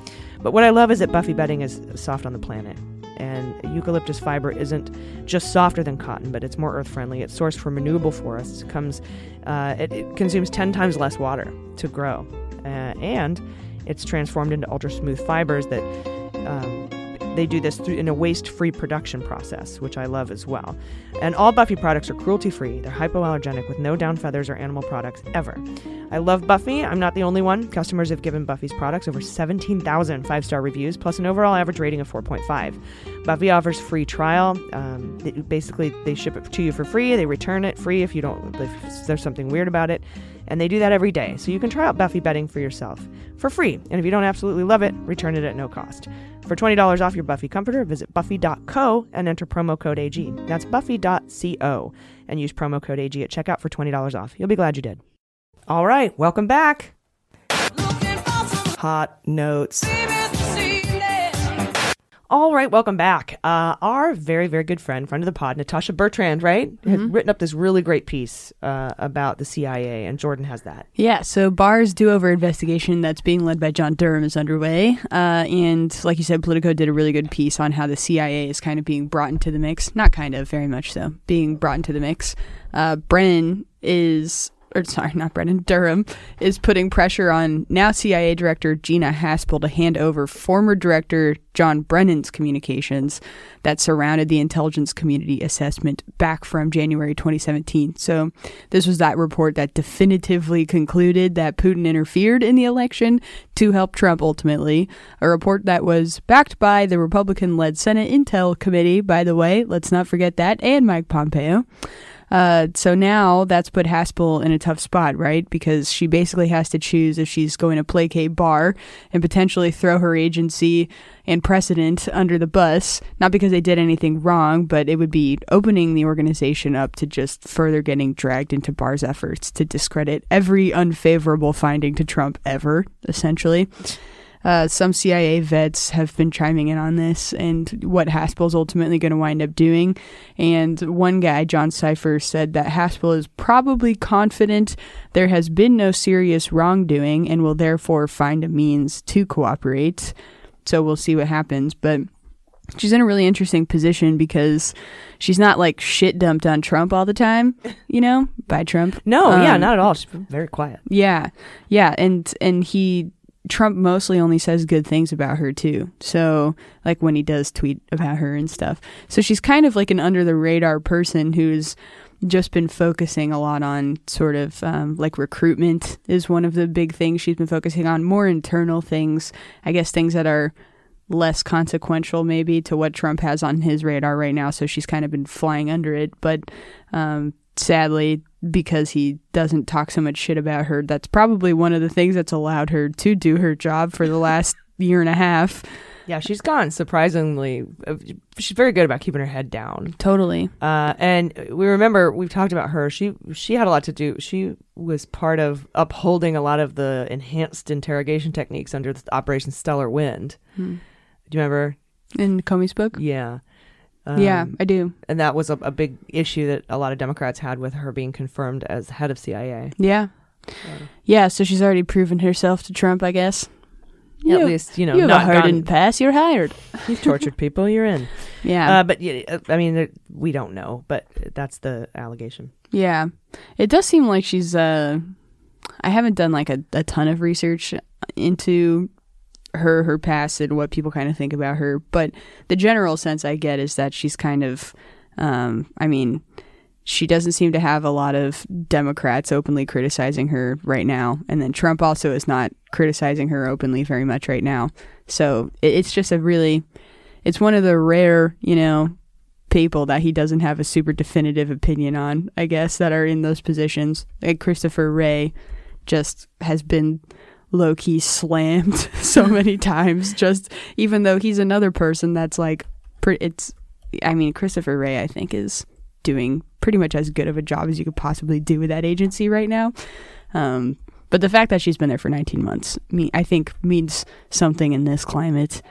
But what I love is that Buffy bedding is soft on the planet. And eucalyptus fiber isn't just softer than cotton, but it's more earth friendly. It's sourced from renewable forests. Comes, uh, it, it consumes 10 times less water to grow. Uh, and it's transformed into ultra smooth fibers that um, they do this through in a waste-free production process, which I love as well. And all Buffy products are cruelty-free. They're hypoallergenic with no down feathers or animal products ever. I love Buffy. I'm not the only one. Customers have given Buffy's products over 17,000 five-star reviews, plus an overall average rating of 4.5. Buffy offers free trial. Um, they, basically, they ship it to you for free. They return it free if you don't if there's something weird about it, and they do that every day. So you can try out Buffy bedding for yourself for free. And if you don't absolutely love it, return it at no cost. For $20 off your Buffy comforter, visit buffy.co and enter promo code AG. That's buffy.co and use promo code AG at checkout for $20 off. You'll be glad you did. All right, welcome back. Hot notes. All right, welcome back. Uh, our very, very good friend, friend of the pod, Natasha Bertrand, right, had written up this really great piece uh, about the CIA, and Jordan has that. Yeah, so Barr's do over investigation that's being led by John Durham is underway. Uh, and like you said, Politico did a really good piece on how the CIA is kind of being brought into the mix. Not kind of, very much so, being brought into the mix. Uh, Brennan is. Or sorry, not Brennan. Durham is putting pressure on now CIA Director Gina Haspel to hand over former Director John Brennan's communications that surrounded the intelligence community assessment back from January 2017. So, this was that report that definitively concluded that Putin interfered in the election to help Trump ultimately. A report that was backed by the Republican led Senate Intel Committee, by the way, let's not forget that, and Mike Pompeo. Uh, so now that's put Haspel in a tough spot, right? Because she basically has to choose if she's going to placate Barr and potentially throw her agency and precedent under the bus, not because they did anything wrong, but it would be opening the organization up to just further getting dragged into Barr's efforts to discredit every unfavorable finding to Trump ever, essentially. Uh, some CIA vets have been chiming in on this and what Haspel's ultimately going to wind up doing. And one guy, John Cipher, said that Haspel is probably confident there has been no serious wrongdoing and will therefore find a means to cooperate. So we'll see what happens. But she's in a really interesting position because she's not like shit dumped on Trump all the time, you know, by Trump. No, yeah, Um, not at all. She's very quiet. Yeah, yeah, and and he Trump mostly only says good things about her too. So like when he does tweet about her and stuff. So she's kind of like an under the radar person who's just been focusing a lot on sort of um, like recruitment is one of the big things she's been focusing on. More internal things, I guess, things that are less consequential maybe to what Trump has on his radar right now. So she's kind of been flying under it, but um, sadly, because he doesn't talk so much shit about her, that's probably one of the things that's allowed her to do her job for the last year and a half. Yeah, she's gone surprisingly. uh, She's very good about keeping her head down. Totally. Uh, and we remember we've talked about her. She she had a lot to do. She was part of upholding a lot of the enhanced interrogation techniques under the Operation Stellar Wind. Hmm. Do you remember? In Comey's book? Yeah. Yeah, I do. And that was a, a big issue that a lot of Democrats had with her being confirmed as head of CIA. Yeah. Yeah, so she's already proven herself to Trump, I guess. At least, you know, you not hard gone- and pass, you're hired. You've tortured people. You're in. Yeah. Uh, but yeah, uh, I mean, we don't know, but that's the allegation. Yeah. It does seem like she's uh I haven't done like a, a ton of research into her her past and what people kind of think about her, but the general sense I get is that she's kind of um I mean she doesn't seem to have a lot of Democrats openly criticizing her right now. And then Trump also is not criticizing her openly very much right now. So it, it's just a really, it's one of the rare, you know, people that he doesn't have a super definitive opinion on, I guess, that are in those positions. Like Christopher Wray just has been low key slammed so many times, just even though he's another person that's like, it's, I mean, Christopher Wray, I think, is doing pretty much as good of a job as you could possibly do with that agency right now. Um, but the fact that she's been there for 19 months, me, I think, means something in this climate.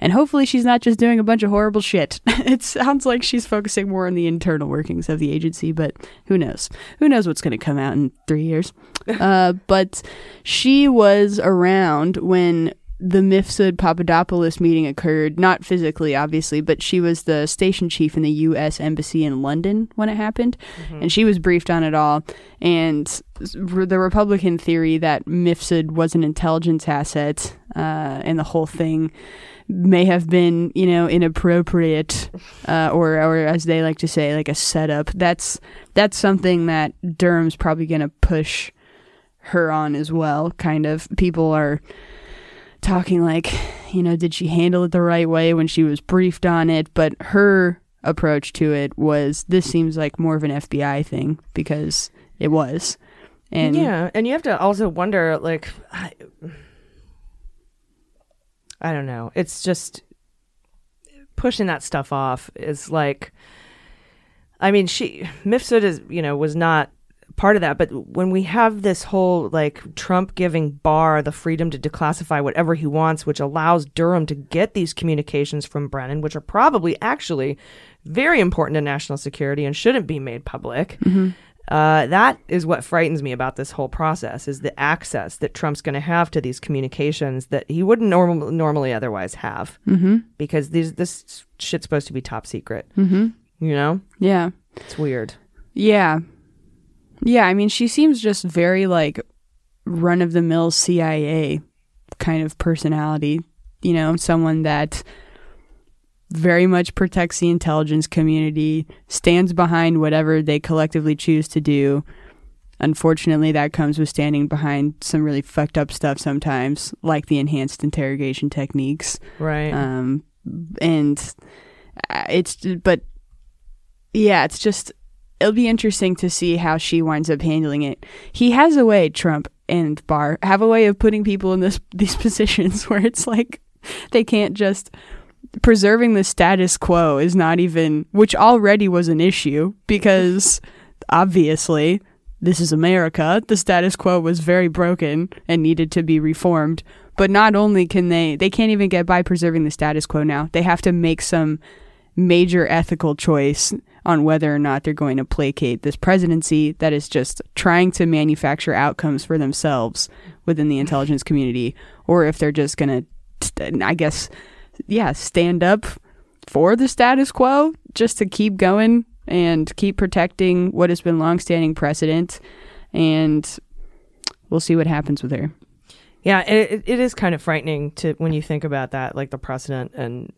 And hopefully, she's not just doing a bunch of horrible shit. it sounds like she's focusing more on the internal workings of the agency, but who knows? Who knows what's going to come out in three years? uh, but she was around when the Mifsud Papadopoulos meeting occurred, not physically, obviously, but she was the station chief in the U.S. Embassy in London when it happened, and she was briefed on it all. And the Republican theory that Mifsud was an intelligence asset uh, and the whole thing may have been, you know, inappropriate, uh, or or as they like to say, like a setup. That's that's something that Durham's probably going to push her on as well. Kind of people are talking like, you know, did she handle it the right way when she was briefed on it? But her approach to it was this seems like more of an FBI thing because it was. And yeah, and you have to also wonder, like, I, don't know. It's just pushing that stuff off is like, I mean, she Mifsud is, you know, was not part of that, but when we have this whole like Trump giving Barr the freedom to declassify whatever he wants, which allows Durham to get these communications from Brennan, which are probably actually very important to national security and shouldn't be made public. Mhm. Uh, that is what frightens me about this whole process is the access that Trump's going to have to these communications that he wouldn't norm- normally otherwise have Mhm. because these this shit's supposed to be top secret. Mhm. You know? Yeah. It's weird. Yeah. Yeah, I mean, she seems just very like run of the mill CIA kind of personality, you know, someone that very much protects the intelligence community, stands behind whatever they collectively choose to do. Unfortunately, that comes with standing behind some really fucked up stuff sometimes, like the enhanced interrogation techniques. Right. Um, and uh, it's, but yeah, it's just it'll be interesting to see how she winds up handling it. He has a way, Trump and Barr have a way of putting people in this these positions where it's like they can't just preserving the status quo is not even which already was an issue because obviously this is America. The status quo was very broken and needed to be reformed. But not only can they they can't even get by preserving the status quo now. They have to make some major ethical choice on whether or not they're going to placate this presidency that is just trying to manufacture outcomes for themselves within the intelligence community or if they're just going to I guess yeah, stand up for the status quo, just to keep going and keep protecting what has been longstanding precedent. And we'll see what happens with her. Yeah, it, it is kind of frightening to when you think about that, like the precedent and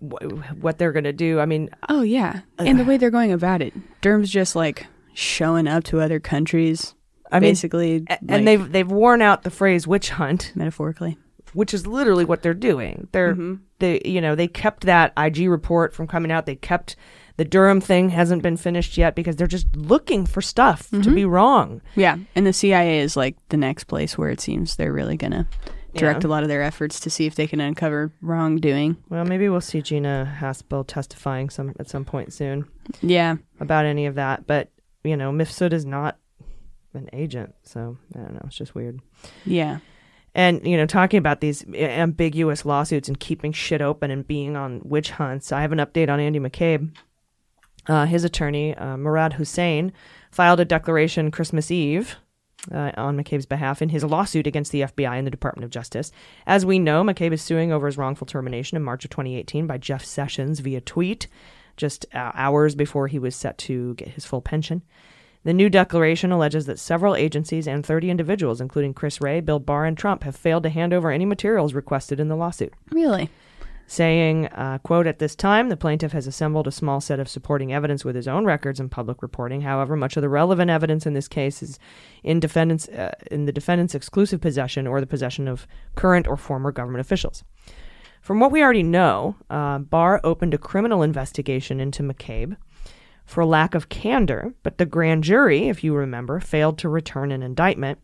wh- what they're going to do. I mean, Oh yeah, uh, and the way they're going about it, Durham's just like showing up to other countries. I mean, basically, a- like, and they've they've worn out the phrase witch hunt metaphorically, which is literally what they're doing. They're Mm-hmm. they you know they kept that IG report from coming out. They kept the Durham thing hasn't been finished yet because they're just looking for stuff to Mhm. be wrong. yeah, and the CIA is like the next place where it seems they're really gonna direct Yeah. a lot of their efforts to see if they can uncover wrongdoing. Well, maybe we'll see Gina Haspel testifying some at some point soon. Yeah. about any of that. But you know, Mifsud is not an agent, so I don't know. It's just weird. Yeah. And you know, talking about these ambiguous lawsuits and keeping shit open and being on witch hunts, I have an update on Andy McCabe. Uh, his attorney, uh, Murad Hussain, filed a declaration Christmas Eve uh, on McCabe's behalf in his lawsuit against the FBI and the Department of Justice. As we know, McCabe is suing over his wrongful termination in March of 2018 by Jeff Sessions via tweet, just uh, hours before he was set to get his full pension. The new declaration alleges that several agencies and 30 individuals, including Chris Wray, Bill Barr, and Trump, have failed to hand over any materials requested in the lawsuit Really? saying, uh, quote, at this time, the plaintiff has assembled a small set of supporting evidence with his own records and public reporting. However, much of the relevant evidence in this case is in defendant's uh, in the defendant's exclusive possession or the possession of current or former government officials. From what we already know, uh, Barr opened a criminal investigation into McCabe for lack of candor, but the grand jury, if you remember, failed to return an indictment,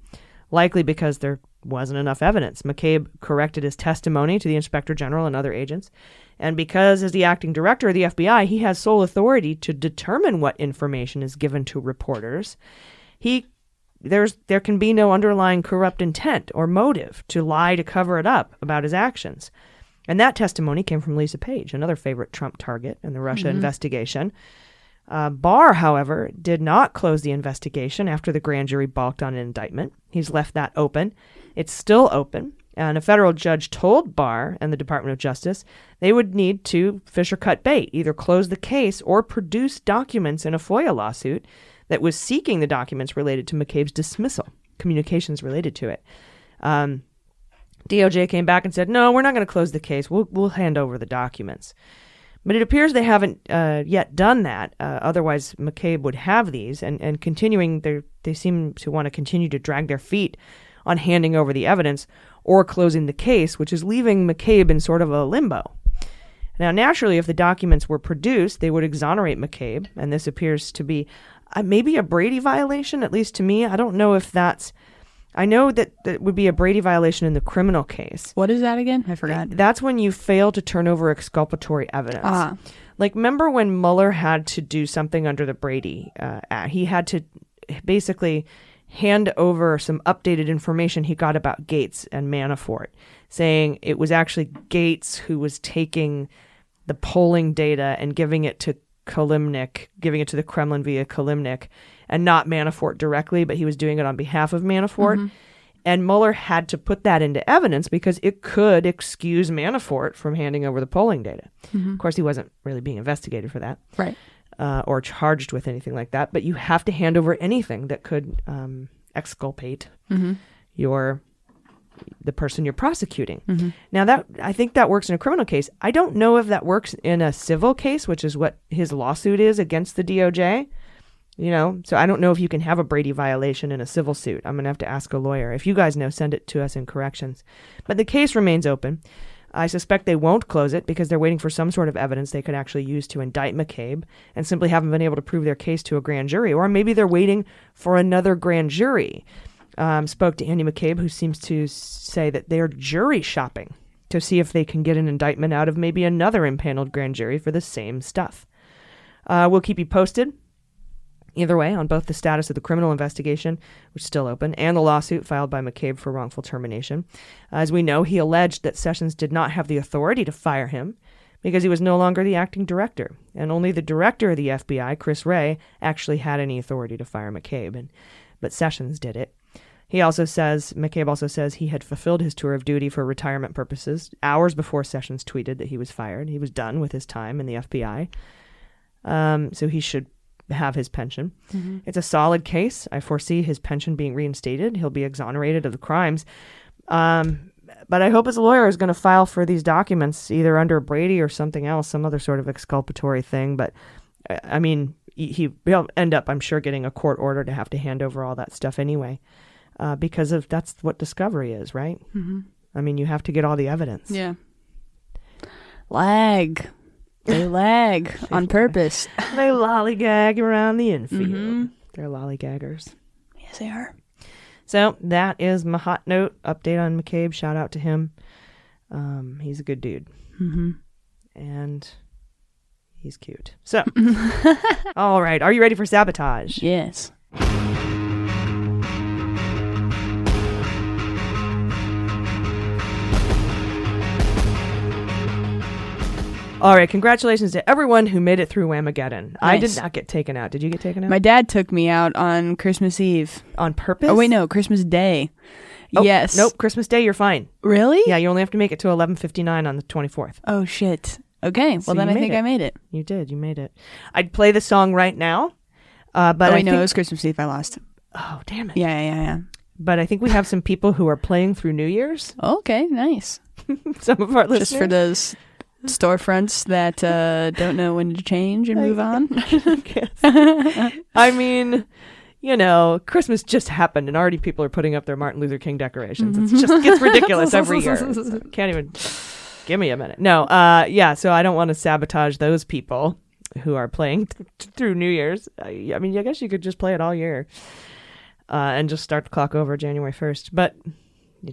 likely because there wasn't enough evidence. McCabe corrected his testimony to the inspector general and other agents. And because, as the acting director of the FBI, he has sole authority to determine what information is given to reporters, he there's there can be no underlying corrupt intent or motive to lie to cover it up about his actions. And that testimony came from Lisa Page, another favorite Trump target in the Russia Mhm. investigation. Uh, Barr, however, did not close the investigation after the grand jury balked on an indictment. He's left that open. It's still open, and a federal judge told Barr and the Department of Justice they would need to fish or cut bait, either close the case or produce documents in a FOIA lawsuit that was seeking the documents related to McCabe's dismissal, communications related to it. Um, DOJ came back and said, "No, we're not going to close the case. We'll we'll hand over the documents." But it appears they haven't uh, yet done that. Uh, otherwise, McCabe would have these, and and continuing, they seem to want to continue to drag their feet on handing over the evidence or closing the case, which is leaving McCabe in sort of a limbo. Now, naturally, if the documents were produced, they would exonerate McCabe, and this appears to be uh, maybe a Brady violation, at least to me. I don't know if that's. I know that that would be a Brady violation in the criminal case. What is that again? I forgot. That's when you fail to turn over exculpatory evidence. Ah. Like, remember when Mueller had to do something under the Brady? Uh, Act? he had to basically hand over some updated information he got about Gates and Manafort, saying it was actually Gates who was taking the polling data and giving it to Kilimnik, giving it to the Kremlin via Kilimnik, and not Manafort directly, but he was doing it on behalf of Manafort. Mhm. And Mueller had to put that into evidence because it could excuse Manafort from handing over the polling data. Mhm. Of course, he wasn't really being investigated for that, Right. Uh, or charged with anything like that. But you have to hand over anything that could um, exculpate Mhm. your the person you're prosecuting. Mhm. Now that I think that works in a criminal case. I don't know if that works in a civil case, which is what his lawsuit is against the DOJ. You know, so I don't know if you can have a Brady violation in a civil suit. I'm going to have to ask a lawyer. If you guys know, send it to us in corrections. But the case remains open. I suspect they won't close it because they're waiting for some sort of evidence they could actually use to indict McCabe and simply haven't been able to prove their case to a grand jury. Or maybe they're waiting for another grand jury. Um, spoke to Andy McCabe, who seems to say that they're jury shopping to see if they can get an indictment out of maybe another impaneled grand jury for the same stuff. Uh, we'll keep you posted either way on both the status of the criminal investigation, which is still open, and the lawsuit filed by McCabe for wrongful termination. As we know, he alleged that Sessions did not have the authority to fire him because he was no longer the acting director, and only the director of the FBI, Chris Wray, actually had any authority to fire McCabe, and but Sessions did it. He also says, McCabe also says he had fulfilled his tour of duty for retirement purposes hours before Sessions tweeted that he was fired. He was done with his time in the FBI. Um, so he should have his pension. Mhm. It's a solid case. I foresee his pension being reinstated. He'll be exonerated of the crimes. Um, but I hope his lawyer is going to file for these documents either under Brady or something else, some other sort of exculpatory thing. But I- I mean, he, he- he'll end up, I'm sure, getting a court order to have to hand over all that stuff anyway, uh, because of that's what discovery is, right? Mhm. I mean, you have to get all the evidence. Yeah. Lag. They lag on purpose. they lollygag around the infield. Mhm. They're lollygaggers. Yes, they are. So that is my hot note update on McCabe. Shout out to him. Um, he's a good dude, Mm-hmm. and he's cute. So, all right, are you ready for sabotage? Yes. All right, congratulations to everyone who made it through Whamageddon. I did Nice. not get taken out. Did you get taken out? My dad took me out on Christmas Eve. On purpose? Oh wait, no, Christmas Day. Oh, yes. Nope. Christmas Day, you're fine. Really? Yeah, you only have to make it to 11:59 on the 24th. Oh shit. Okay. Well then you I made think it. I made it. You did. You made it. I'd play the song right now, uh, but oh I wait, no, think, it was Christmas Eve. I lost. oh damn it. Yeah, yeah, yeah. yeah. But I think we have some people who are playing through New Year's. Okay, nice. some of our listeners. Just for those storefronts that uh, don't know when to change and move on. I mean, you know, Christmas just happened, and already people are putting up their Martin Luther King decorations. It just gets ridiculous every year. So can't even give me a minute. No, uh, yeah. So I don't want to sabotage those people who are playing th- th- through New Year's. I, I mean, I guess you could just play it all year uh, and just start the clock over January first. But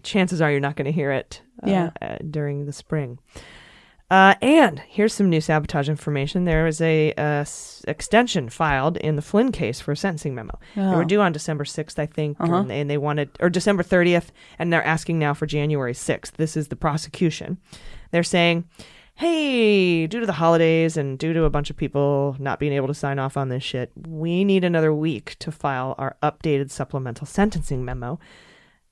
chances are you're not going to hear it uh, Yeah. uh, during the spring. Uh, and here's some new sabotage information. There is a, uh, s- extension filed in the Flynn case for a sentencing memo. They Oh. were due on December 6th, I think, Uh-huh. and, and they wanted, or December 30th, and they're asking now for January 6th. This is the prosecution. They're saying, hey, due to the holidays and due to a bunch of people not being able to sign off on this shit, we need another week to file our updated supplemental sentencing memo.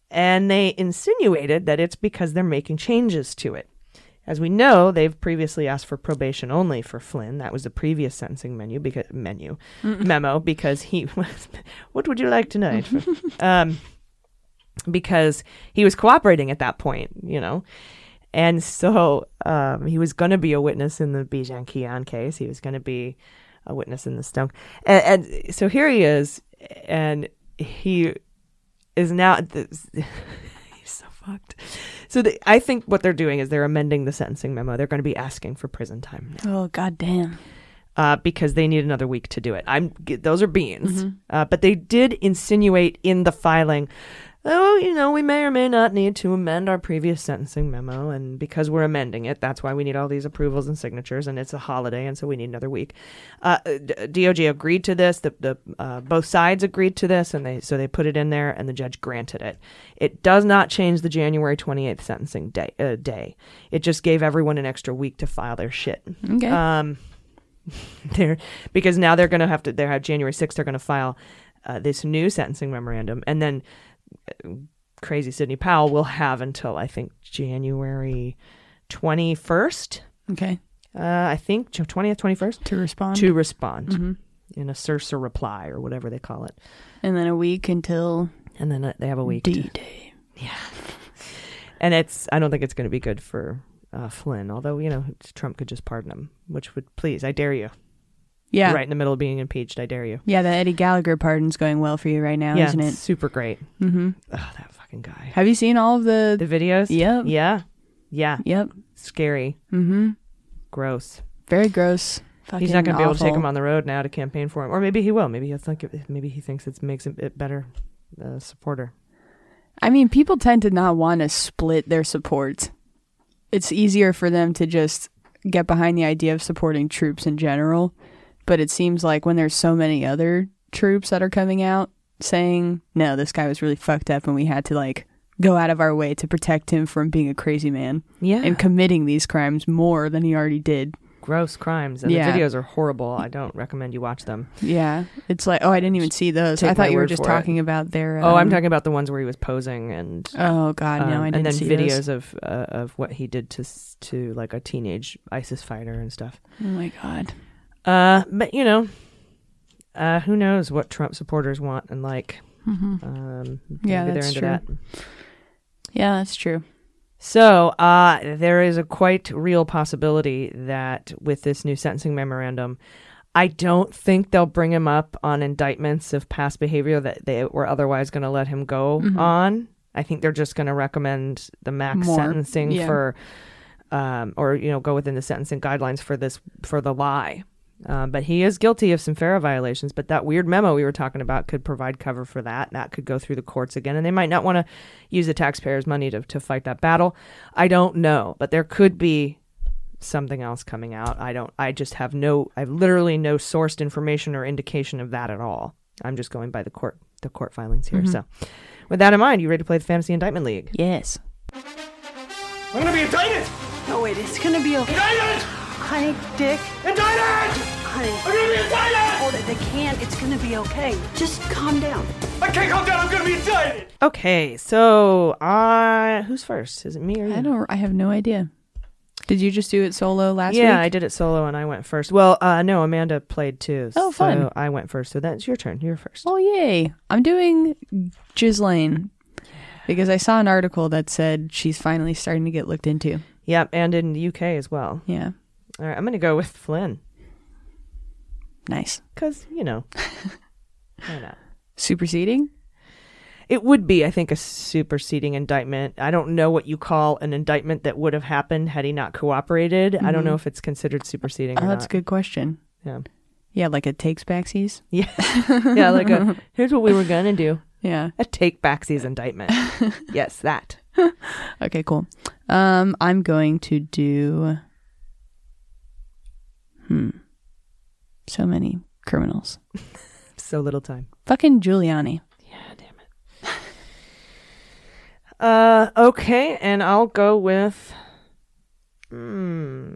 And they insinuated that it's because they're making changes to it. As we know, they've previously asked for probation only for Flynn. That was the previous sentencing menu because menu Mm. memo because he was. what would you like tonight? um, because he was cooperating at that point, you know, and so um, he was going to be a witness in the Bijan Kian case. He was going to be a witness in the Stone, and, and so here he is, and he is now. This, he's so fucked. So the, I think what they're doing is they're amending the sentencing memo. They're going to be asking for prison time now Oh god damn. uh, because they need another week to do it. I'm those are beans, Mhm. uh, but they did insinuate in the filing. Oh, you know, we may or may not need to amend our previous sentencing memo, and because we're amending it, that's why we need all these approvals and signatures, and it's a holiday, and so we need another week. Uh, DOJ agreed to this. The, the uh, both sides agreed to this, and they so they put it in there, and the judge granted it. It does not change the January twenty eighth sentencing day. Uh, day. It just gave everyone an extra week to file their shit. Okay. Um, they're because now they're going to have to. They have January sixth. They're going to file uh, this new sentencing memorandum, and then crazy Sidney Powell will have until I think January twenty first. Okay. Uh, I think twentieth, twenty first To respond. to respond Mhm. in a Sursa reply or whatever they call it, And then a week until and then uh, they have a week. D-Day. Yeah. And it's I don't think it's going to be good for uh, Flynn. Although you know Trump could just pardon him, which would please. I dare you. Yeah. Right in the middle of being impeached. I dare you. Yeah, the Eddie Gallagher pardon's going well for you right now, yeah, isn't it? super great. Mm-hmm. Oh, that fucking guy. Have you seen all of the The videos? Yep. Yeah. Yeah. Yep. Scary. Mm-hmm. Gross. Very gross. He's not going to be able to take him on the road now to campaign for him, or maybe he will. Maybe he'll think. It, maybe he thinks it makes him a better uh, supporter. I mean, people tend to not want to split their support. It's easier for them to just get behind the idea of supporting troops in general. But it seems like when there's so many other troops that are coming out saying, no, this guy was really fucked up and we had to like go out of our way to protect him from being a crazy man Yeah. and committing these crimes more than he already did. gross crimes, and Yeah. the videos are horrible. I don't recommend you watch them. Yeah, it's like oh, I didn't even see those. Take I thought you were just for it. talking about their. oh, I'm um, talking about the ones where he was posing and. Oh God, no, um, I didn't and then videos those. of uh, of what he did to to like a teenage ISIS fighter and stuff. Oh my God. Uh, but you know, uh, who knows what Trump supporters want and like. Mhm. Um, Yeah, that's true. that. Yeah, that's true. So, uh, there is a quite real possibility that with this new sentencing memorandum, I don't think they'll bring him up on indictments of past behavior that they were otherwise going to let him go Mhm. on. I think they're just going to recommend the max More, sentencing yeah. for, um, or you know, go within the sentencing guidelines for this for the lie. Um, but he is guilty of some FARA violations. But that weird memo we were talking about could provide cover for that. That could go through the courts again, and they might not want to use the taxpayers' money to to fight that battle. I don't know, but there could be something else coming out. I don't. I just have no. I have literally no sourced information or indication of that at all. I'm just going by the court the court filings here. Mhm. So, with that in mind, you ready to play the Fantasy Indictment League? Yes. I'm gonna be indicted! No, wait, it's gonna be okay. Indicted! Honey, Dick. Indicted! Honey. I'm gonna be indicted! Hold it, they can't. It's gonna be okay. Just calm down. I can't calm down, I'm gonna be indicted! Okay, so uh who's first? Is it me or you? I don't. I have no idea. Did you just do it solo last year? yeah, week? I did it solo and I went first. Well, uh no, Amanda played too. Oh, fun. So I went first. So that's your turn. You're first. Oh yay! I'm doing Ghislaine because I saw an article that said she's finally starting to get looked into. Yep, and in the UK as well. Yeah. All right, I'm going to go with Flynn Nice. cuz, you know. why not? Superseding? It would be, I think, a superseding indictment. I don't know what you call an indictment that would have happened had he not cooperated. I don't Mhm. know if it's considered superseding. Oh, or that's a good question. Yeah. Yeah, like a takes backsies. Yeah, yeah. Like a here's what we were gonna do. Yeah. A take backsies indictment. yes, that. Okay, cool. Um, I'm going to do. Hmm. So many criminals. So little time. Fucking Giuliani. Yeah, damn it. uh, okay, and I'll go with hmm,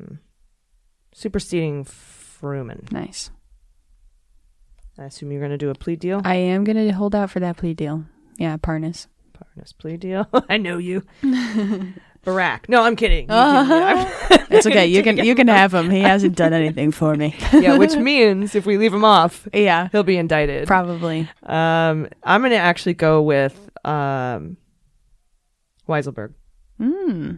superseding Fruman. Nice. I assume you're gonna do a plea deal. I am gonna hold out for that plea deal. Yeah, Parnas. Parnas plea deal. I know you, Barrack. No, I'm kidding. Uh-huh. It's okay. You can you can have him. He hasn't done anything for me. yeah, which means if we leave him off, yeah, he'll be indicted. Probably. Um, I'm gonna actually go with um, Weisselberg. Hmm.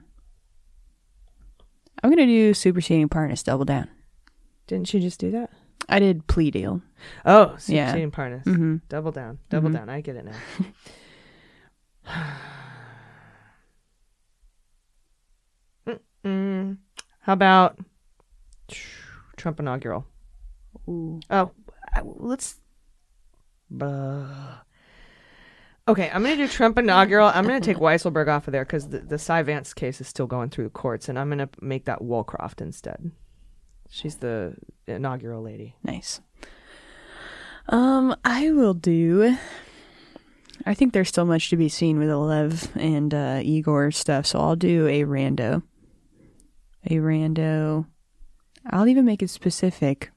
I'm gonna do superseding Parnas. Double down. Didn't you just do that? I did plea deal. Oh, Yeah. superseding Parnas. Mhm. Double down. Double Mhm. down. I get it now. Mm, How about Trump inaugural? Ooh. Oh, let's. Okay, I'm going to do Trump inaugural. I'm going to take Weisselberg off of there because the, the Cy Vance case is still going through the courts, and I'm going to make that Wolkoff instead. She's the inaugural lady. Nice. Um, I will do. I think there's still much to be seen with Olev and uh, Igor stuff, so I'll do a rando. A rando. I'll even make it specific.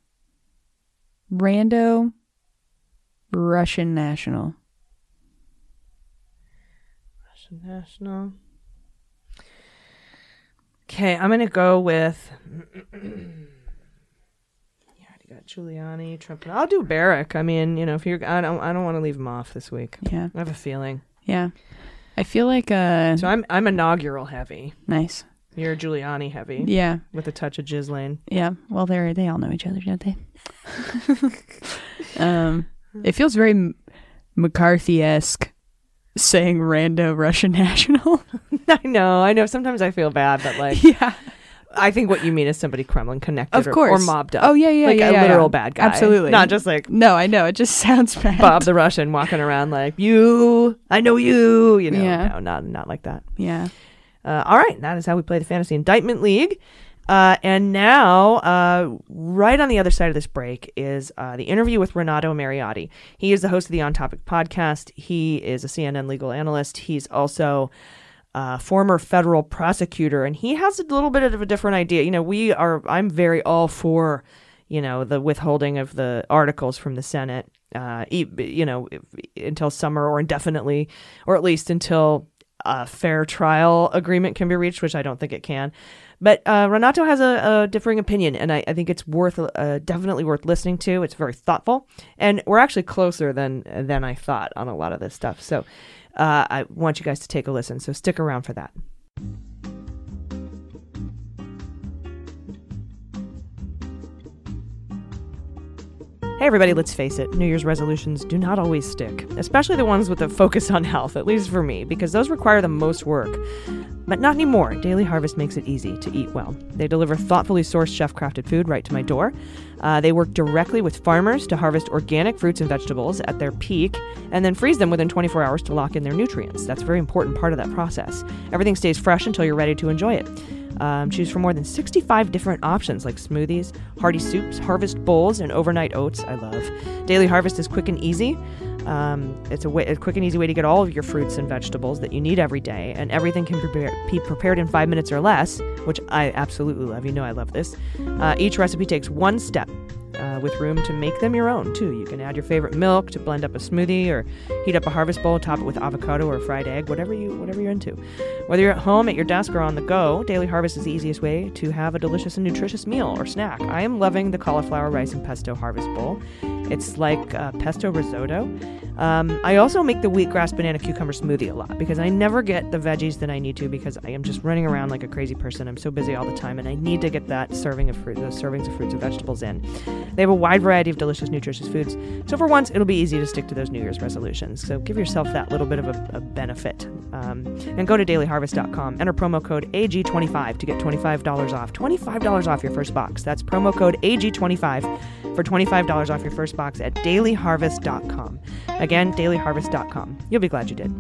Rando. Russian national. Russian national. Okay, I'm gonna go with. Yeah, I already got Giuliani, Trump. I'll do Barrack. I mean, you know, if you're, I don't, I don't want to leave him off this week. Yeah. I have a feeling. Yeah. I feel like uh So I'm, I'm inaugural heavy. nice. You're Giuliani heavy. Yeah. With a touch of Ghislaine. Yeah. Well, they they all know each other, don't they? um, it feels very McCarthy esque saying rando Russian national. I know, I know. Sometimes I feel bad, but like, yeah. I think what you mean is somebody Kremlin connected, Of or, course. or mobbed up. Oh yeah, yeah, like yeah, a yeah, literal yeah. bad guy. Absolutely. not just like no, I know. It just sounds bad. Bob the Russian walking around like you. I know you. You know, Yeah. no, not not like that. Yeah. Uh, all right, that is how we play the Fantasy Indictment League. Uh, and now, uh, right on the other side of this break is uh, the interview with Renato Mariotti. He is the host of the On Topic podcast. He is a CNN legal analyst. He's also a former federal prosecutor, and he has a little bit of a different idea. You know, we are. I'm very all for, you know, the withholding of the articles from the Senate, uh, you know, until summer or indefinitely, or at least until a fair trial agreement can be reached, which I don't think it can. But uh, Renato has a, a, differing opinion, and I, I think it's worth uh, definitely worth listening to. It's very thoughtful, and we're actually closer than than I thought on a lot of this stuff. So uh, I want you guys to take a listen. So stick around for that. Everybody, let's face it, New Year's resolutions do not always stick, especially the ones with a focus on health, at least for me, because those require the most work. But not anymore. Daily Harvest makes it easy to eat well. They deliver thoughtfully sourced chef crafted food right to my door. Uh, they work directly with farmers to harvest organic fruits and vegetables at their peak and then freeze them within 24 hours to lock in their nutrients. That's a very important part of that process. Everything stays fresh until you're ready to enjoy it. Um, choose from more than 65 different options like smoothies, hearty soups, harvest bowls, and overnight oats. I love. Daily Harvest is quick and easy. Um, it's a, way, a, quick and easy way to get all of your fruits and vegetables that you need every day, and everything can prepare, be prepared in five minutes or less, which I absolutely love. You know I love this. Uh, each recipe takes one step uh, with room to make them your own, too. You can add your favorite milk to blend up a smoothie or heat up a harvest bowl, top it with avocado or fried egg, whatever, you, whatever you're into. Whether you're at home, at your desk, or on the go, Daily Harvest is the easiest way to have a delicious and nutritious meal or snack. I am loving the cauliflower rice and pesto harvest bowl. It's like uh, pesto risotto. Um, I also make the wheatgrass banana cucumber smoothie a lot because I never get the veggies that I need to because I am just running around like a crazy person. I'm so busy all the time and I need to get that serving of fruit, those servings of fruits and vegetables in. They have a wide variety of delicious, nutritious foods. So for once, it'll be easy to stick to those New Year's resolutions. So give yourself that little bit of a, a benefit. Um, and go to dailyharvest.com. Enter promo code AG25 to get $25 off. $25 off your first box. That's promo code AG25 for $25 off your first box at dailyharvest.com. Again, dailyharvest.com. You'll be glad you did.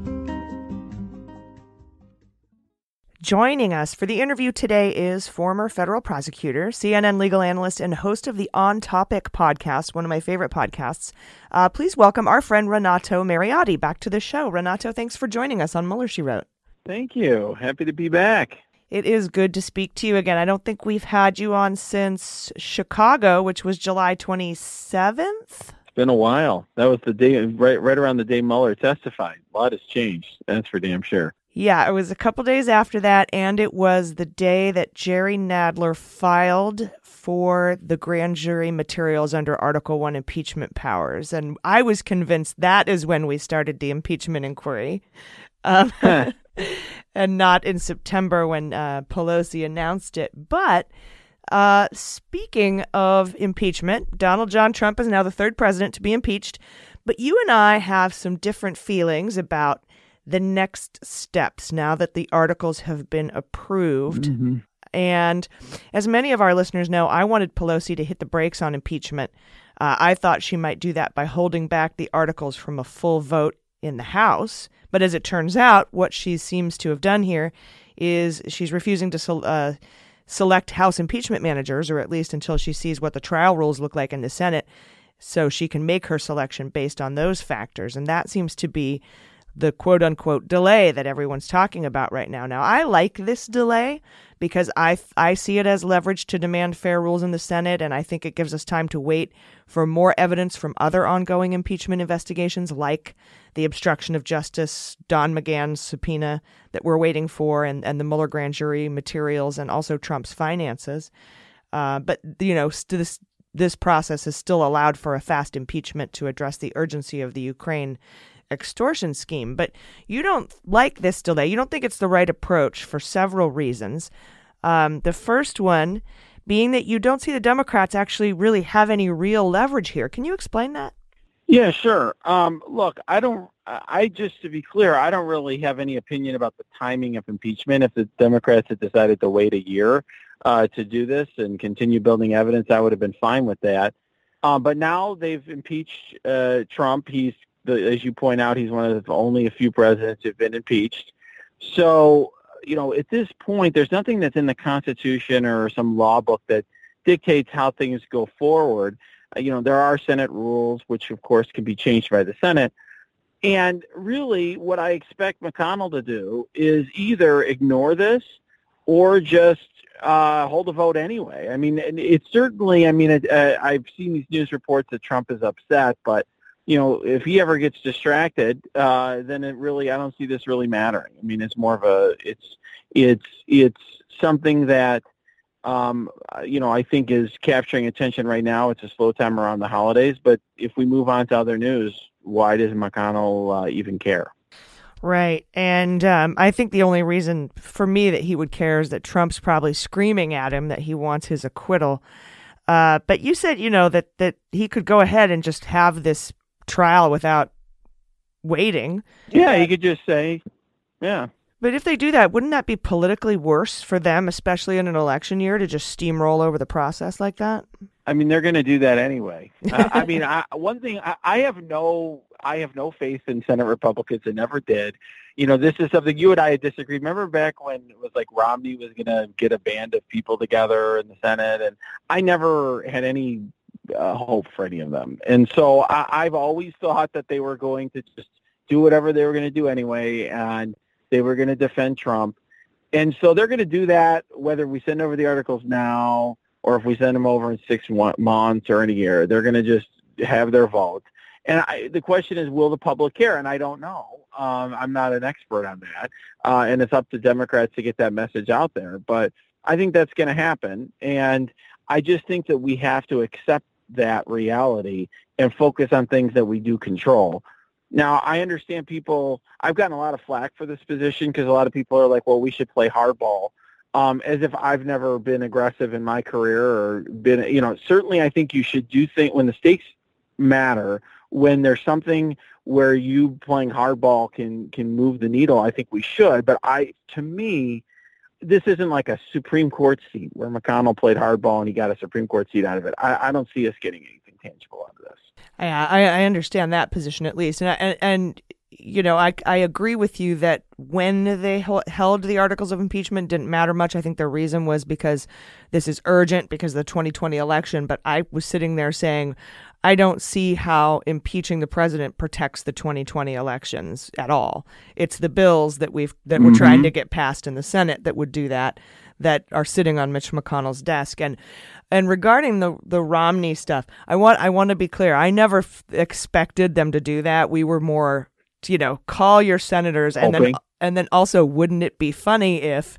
Joining us for the interview today is former federal prosecutor, CNN legal analyst, and host of the On Topic podcast, one of my favorite podcasts. Uh, please welcome our friend Renato Mariotti back to the show. Renato, thanks for joining us on Mueller, She Wrote. Thank you. Happy to be back. It is good to speak to you again. I don't think we've had you on since Chicago, which was July 27th. It's been a while. That was the day, right, right around the day Mueller testified. A lot has changed. That's for damn sure. Yeah, it was a couple days after that, and it was the day that Jerry Nadler filed for the grand jury materials under Article 1 impeachment powers. And I was convinced that is when we started the impeachment inquiry. Um, and not in September when uh, Pelosi announced it. But uh, speaking of impeachment, Donald John Trump is now the third president to be impeached. But you and I have some different feelings about the next steps now that the articles have been approved. Mm-hmm. And as many of our listeners know, I wanted Pelosi to hit the brakes on impeachment. Uh, I thought she might do that by holding back the articles from a full vote in the House. But as it turns out, what she seems to have done here is she's refusing to uh, select House impeachment managers, or at least until she sees what the trial rules look like in the Senate, so she can make her selection based on those factors. And that seems to be the quote unquote delay that everyone's talking about right now. Now, I like this delay because I, I see it as leverage to demand fair rules in the Senate, and I think it gives us time to wait for more evidence from other ongoing impeachment investigations, like the obstruction of justice, Don McGahn's subpoena that we're waiting for, and, and the Mueller grand jury materials, and also Trump's finances. Uh, but, you know, this, this process has still allowed for a fast impeachment to address the urgency of the Ukraine extortion scheme. But you don't like this delay. You don't think it's the right approach for several reasons. Um, the first one being that you don't see the Democrats actually really have any real leverage here. Can you explain that? Yeah, sure. Um, look, I don't. I just to be clear, I don't really have any opinion about the timing of impeachment. If the Democrats had decided to wait a year uh, to do this and continue building evidence, I would have been fine with that. Uh, but now they've impeached uh, Trump. He's the, as you point out, he's one of the only a few presidents who've been impeached. So, you know, at this point, there's nothing that's in the Constitution or some law book that dictates how things go forward. You know, there are Senate rules, which of course can be changed by the Senate. And really, what I expect McConnell to do is either ignore this or just uh, hold a vote anyway. I mean, it's certainly. I mean, it, uh, I've seen these news reports that Trump is upset, but you know, if he ever gets distracted, uh, then it really, I don't see this really mattering. I mean, it's more of a, it's, it's, it's something that, um, you know, I think is capturing attention right now. It's a slow time around the holidays, but if we move on to other news, why does McConnell uh, even care? Right. And um, I think the only reason for me that he would care is that Trump's probably screaming at him that he wants his acquittal. Uh, but you said, you know, that, that he could go ahead and just have this trial without waiting. Yeah, he could just say, yeah. But if they do that, wouldn't that be politically worse for them, especially in an election year, to just steamroll over the process like that? I mean, they're going to do that anyway. uh, I mean, I, one thing I, I have no, I have no faith in Senate Republicans, and never did. You know, this is something you and I had disagreed. Remember back when it was like Romney was going to get a band of people together in the Senate, and I never had any uh, hope for any of them. And so I, I've always thought that they were going to just do whatever they were going to do anyway, and they were going to defend Trump. And so they're going to do that whether we send over the articles now or if we send them over in six months or in a year. They're going to just have their vote. And I, the question is, will the public care? And I don't know. Um, I'm not an expert on that, uh, and it's up to Democrats to get that message out there. But I think that's going to happen, and I just think that we have to accept that reality and focus on things that we do control. Now, I understand people, I've gotten a lot of flack for this position because a lot of people are like, well, we should play hardball. Um, as if I've never been aggressive in my career or been, you know, certainly I think you should do things when the stakes matter, when there's something where you playing hardball can, can move the needle, I think we should. But I, to me, this isn't like a Supreme Court seat where McConnell played hardball and he got a Supreme Court seat out of it. I, I don't see us getting anything tangible out of this. Yeah, I, I understand that position at least, and I, and, and you know I I agree with you that when they held the articles of impeachment didn't matter much. I think the reason was because this is urgent because of the 2020 election. But I was sitting there saying I don't see how impeaching the president protects the 2020 elections at all. It's the bills that we've that mm-hmm. we're trying mm-hmm. to get passed in the Senate that would do that that are sitting on Mitch McConnell's desk and and regarding the the Romney stuff, I want I want to be clear. I never f- expected them to do that. We were more you know, call your senators and then and then also wouldn't it be funny if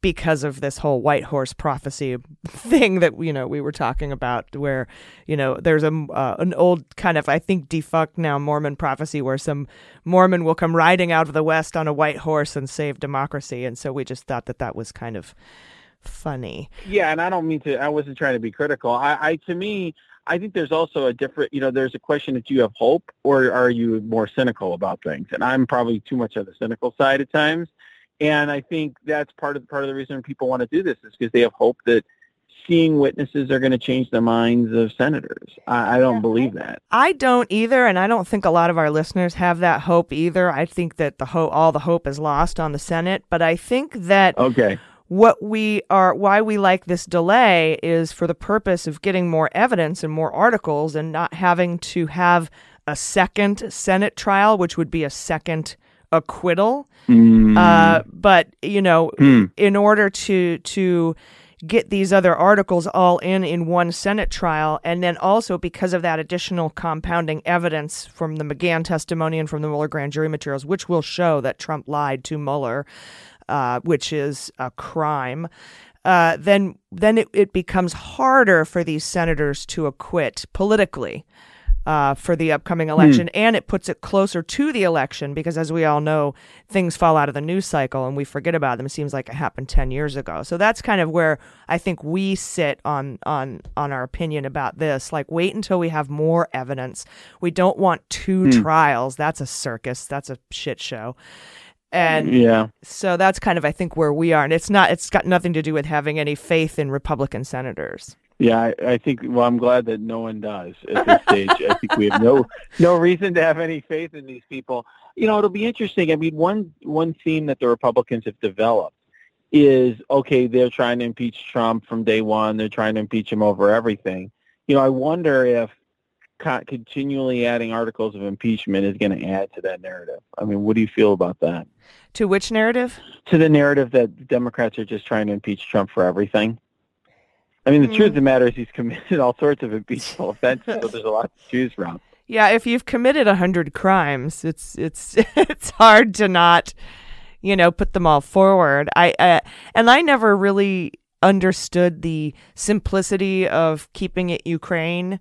because of this whole white horse prophecy thing that you know we were talking about where you know there's a uh, an old kind of I think defunct now Mormon prophecy where some Mormon will come riding out of the west on a white horse and save democracy and so we just thought that that was kind of funny. Yeah, and I don't mean to I wasn't trying to be critical. I, I to me I think there's also a different, you know, there's a question that you have hope or are you more cynical about things? And I'm probably too much on the cynical side at times. And I think that's part of part of the reason people want to do this is because they have hope that seeing witnesses are going to change the minds of senators. I, I don't believe that. I don't either, and I don't think a lot of our listeners have that hope either. I think that the hope, all the hope is lost on the Senate. But I think that okay. What we are, why we like this delay is for the purpose of getting more evidence and more articles and not having to have a second Senate trial, which would be a second acquittal. Mm. Uh, but you know, mm. in order to to get these other articles all in in one Senate trial, and then also because of that additional compounding evidence from the McGahn testimony and from the Mueller grand jury materials, which will show that Trump lied to Mueller, uh, which is a crime. Uh, then, then it, it becomes harder for these senators to acquit politically uh, for the upcoming election, mm. and it puts it closer to the election because, as we all know, things fall out of the news cycle and we forget about them. It seems like it happened ten years ago. So that's kind of where I think we sit on on on our opinion about this. Like, wait until we have more evidence. We don't want two mm. trials. That's a circus. That's a shit show and yeah so that's kind of i think where we are and it's not it's got nothing to do with having any faith in republican senators yeah, I, I think. Well, I'm glad that no one does at this stage. I think we have no no reason to have any faith in these people. You know, it'll be interesting. I mean, one one theme that the Republicans have developed is okay. They're trying to impeach Trump from day one. They're trying to impeach him over everything. You know, I wonder if continually adding articles of impeachment is going to add to that narrative. I mean, what do you feel about that? To which narrative? To the narrative that Democrats are just trying to impeach Trump for everything. I mean, the truth of the matter is he's committed all sorts of impeachable offenses, so there's a lot to choose from. Yeah, if you've committed a hundred crimes, it's it's it's hard to not, you know, put them all forward. I uh, and I never really understood the simplicity of keeping it Ukraine.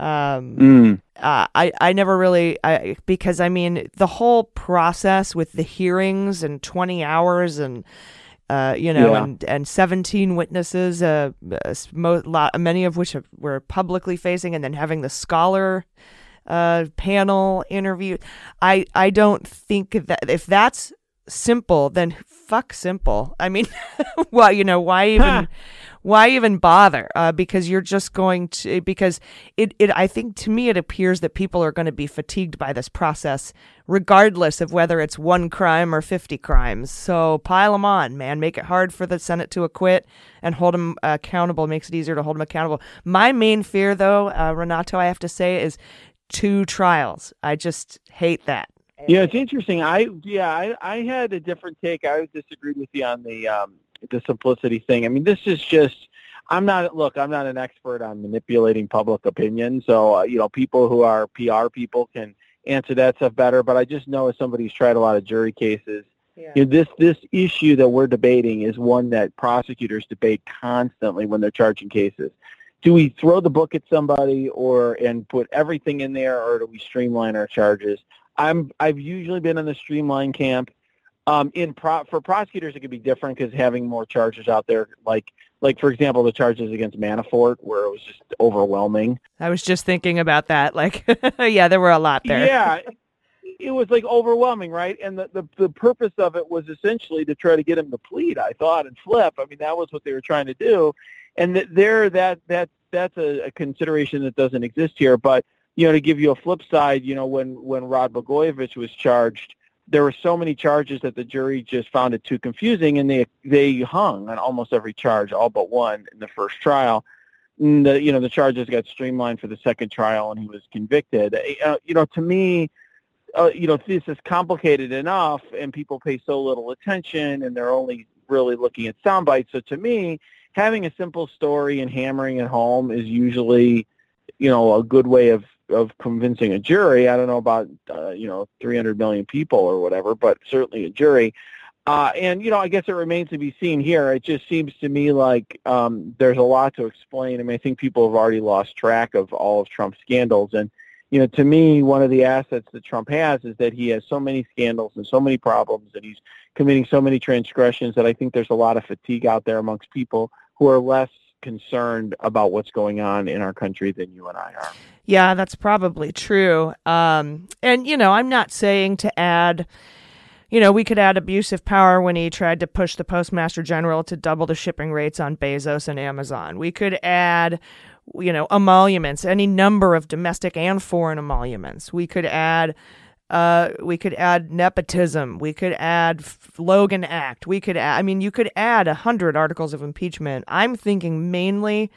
Um, Mm. uh, I I never really I because I mean the whole process with the hearings and twenty hours and. Uh, you know, Yeah. and, and 17 witnesses, uh, mo- lot, many of which were publicly facing, and then having the scholar uh, panel interview. I I don't think that if that's simple, then fuck simple. I mean, well, you know, why even why even bother? Uh, because you're just going to because it it I think to me it appears that people are going to be fatigued by this process, regardless of whether it's one crime or fifty crimes. So pile them on, man. Make it hard for the Senate to acquit and hold them accountable. Makes it easier to hold them accountable. My main fear, though, uh, Renato, I have to say, is two trials. I just hate that. Yeah, it's interesting. I yeah, I, I had a different take. I disagreed with you on the um, the simplicity thing. I mean, this is just. I'm not. Look, I'm not an expert on manipulating public opinion. So uh, you know, people who are PR people can answer that stuff better. But I just know as somebody who's tried a lot of jury cases, you know, this this issue that we're debating is one that prosecutors debate constantly when they're charging cases. Do we throw the book at somebody or and put everything in there, or do we streamline our charges? I'm I've usually been in the streamline camp. Um, in pro- for prosecutors, it could be different because having more charges out there, like like for example, the charges against Manafort, where it was just overwhelming. I was just thinking about that. Like, yeah, there were a lot there. Yeah, it was like overwhelming, right? And the, the the purpose of it was essentially to try to get him to plead. I thought and flip. I mean, that was what they were trying to do, and that there that that that's a, a consideration that doesn't exist here. But you know, to give you a flip side, you know, when when Rod Blagojevich was charged, there were so many charges that the jury just found it too confusing, and they they hung on almost every charge, all but one in the first trial. And the you know the charges got streamlined for the second trial, and he was convicted. Uh, you know, to me, uh, you know, this is complicated enough, and people pay so little attention, and they're only really looking at sound bites. So to me, having a simple story and hammering it home is usually, you know, a good way of of convincing a jury. I don't know about uh, you know 300 million people or whatever, but certainly a jury. Uh, and you know, I guess it remains to be seen here. It just seems to me like um, there's a lot to explain. I mean, I think people have already lost track of all of Trump's scandals, and you know, to me, one of the assets that Trump has is that he has so many scandals and so many problems, and he's committing so many transgressions that I think there's a lot of fatigue out there amongst people who are less concerned about what's going on in our country than you and I are. Yeah, that's probably true. Um, and, you know, I'm not saying to add, you know, we could add abusive power when he tried to push the postmaster general to double the shipping rates on Bezos and Amazon. We could add, you know, emoluments, any number of domestic and foreign emoluments. We could add. Uh, we could add nepotism. We could add Logan Act. We could add, I mean, you could add a hundred articles of impeachment. I'm thinking mainly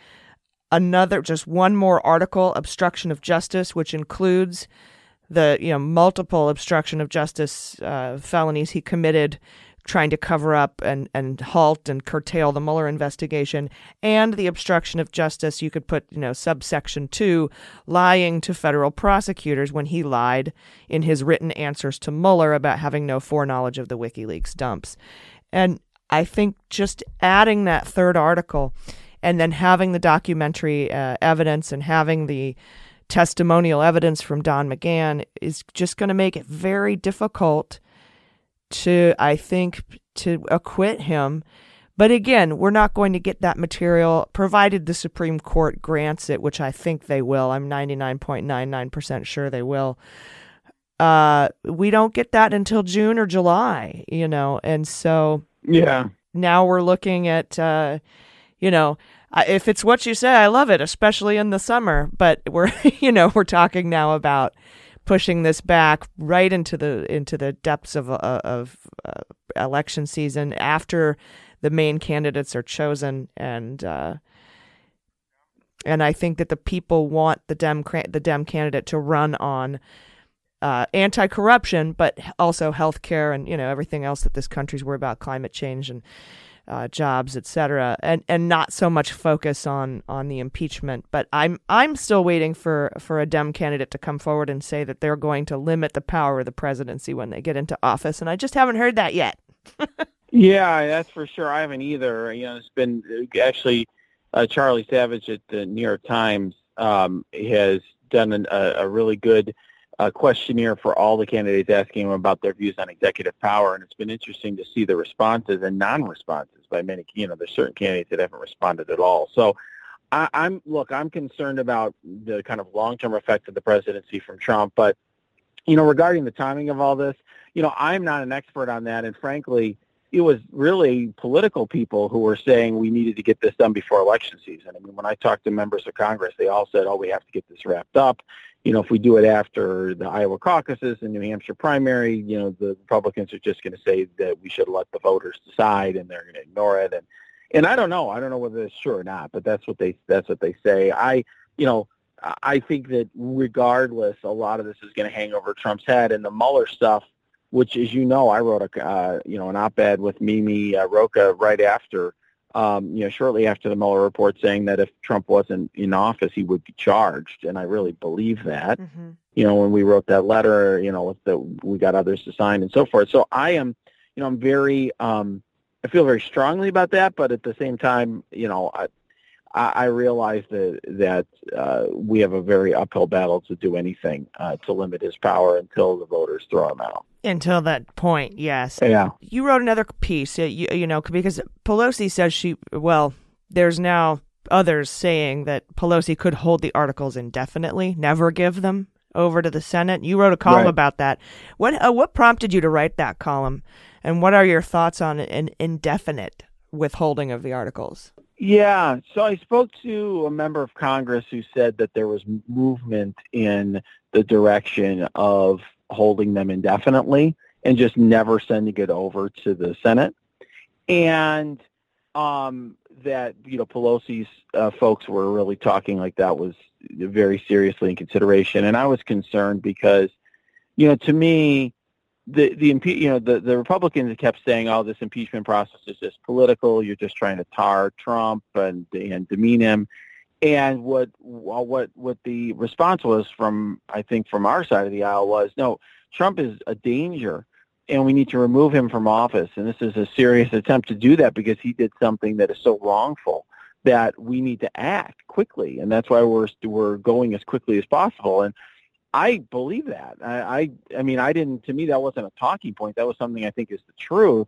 another, just one more article, obstruction of justice, which includes the you know multiple obstruction of justice uh, felonies he committed trying to cover up and, and halt and curtail the Mueller investigation and the obstruction of justice you could put you know subsection 2 lying to federal prosecutors when he lied in his written answers to Mueller about having no foreknowledge of the WikiLeaks dumps. And I think just adding that third article and then having the documentary uh, evidence and having the testimonial evidence from Don McGahn is just going to make it very difficult to, I think, to acquit him. But again, we're not going to get that material provided the Supreme Court grants it, which I think they will. I'm 99.99% sure they will. Uh, we don't get that until June or July, you know, and so Yeah. now we're looking at, uh, you know, if it's what you say, I love it, especially in the summer. But we're, you know, we're talking now about pushing this back right into the into the depths of uh, of uh, election season after the main candidates are chosen, and uh, and I think that the people want the Dem the Dem candidate to run on uh, anti-corruption, but also healthcare and you know everything else that this country's worried about, climate change and uh, jobs, etc., and and not so much focus on on the impeachment. But I'm I'm still waiting for for a Dem candidate to come forward and say that they're going to limit the power of the presidency when they get into office, and I just haven't heard that yet. yeah, that's for sure. I haven't either. You know, it's been actually uh, Charlie Savage at the New York Times um, has done an, a, a really good uh, questionnaire for all the candidates asking them about their views on executive power, and it's been interesting to see the responses and non-responses by many. You know, there's certain candidates that haven't responded at all. So, I, I'm look, I'm concerned about the kind of long-term effect of the presidency from Trump, but you know, regarding the timing of all this, you know, I'm not an expert on that, and frankly, it was really political people who were saying we needed to get this done before election season. I mean, when I talked to members of Congress, they all said, "Oh, we have to get this wrapped up." You know, if we do it after the Iowa caucuses and New Hampshire primary, you know, the Republicans are just going to say that we should let the voters decide, and they're going to ignore it. And and I don't know, I don't know whether it's true or not, but that's what they that's what they say. I, you know, I think that regardless, a lot of this is going to hang over Trump's head, and the Mueller stuff which, as you know, I wrote a uh, you know an op-ed with Mimi uh, Rocah right after, um, you know, shortly after the Mueller report, saying that if Trump wasn't in office, he would be charged, and I really believe that. Mm-hmm. You know, when we wrote that letter, you know, that we got others to sign and so forth. So I am, you know, I'm very, um, I feel very strongly about that, but at the same time, you know, I, I, realize that that uh, we have a very uphill battle to do anything uh, to limit his power until the voters throw him out. Until that point, yes. Yeah. You wrote another piece, you, you know, because Pelosi says she, well, there's now others saying that Pelosi could hold the articles indefinitely, never give them over to the Senate. You wrote a column right. about that. What uh, what prompted you to write that column, and what are your thoughts on an indefinite withholding of the articles? Yeah, so I spoke to a member of Congress who said that there was movement in the direction of holding them indefinitely and just never sending it over to the Senate. And um, that, you know, Pelosi's uh, folks were really talking like that was very seriously in consideration. And I was concerned because, you know, to me, the the you know the the Republicans kept saying, "Oh, this impeachment process is just political. You're just trying to tar Trump and and demean him." And what uh, what what the response was from I think from our side of the aisle was no, Trump is a danger and we need to remove him from office. And this is a serious attempt to do that because he did something that is so wrongful that we need to act quickly. And that's why we're we're going as quickly as possible. And I believe that. I, I I mean I didn't to me that wasn't a talking point. That was something I think is the truth.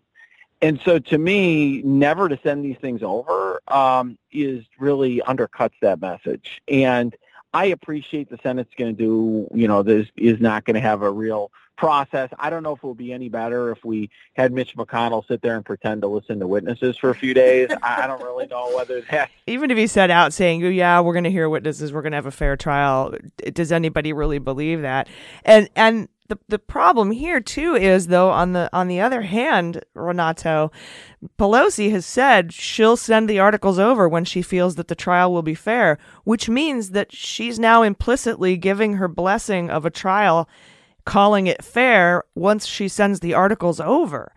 And so to me, never to send these things over um, is really undercuts that message. And I appreciate the Senate's going to do, you know, this is not going to have a real process. I don't know if it will be any better if we had Mitch McConnell sit there and pretend to listen to witnesses for a few days. I don't really know whether that. Even if he set out saying, oh, "Yeah, we're going to hear witnesses, we're going to have a fair trial," does anybody really believe that? And and the the problem here too is though on the on the other hand, Renato, Pelosi has said she'll send the articles over when she feels that the trial will be fair, which means that she's now implicitly giving her blessing of a trial, calling it fair once she sends the articles over.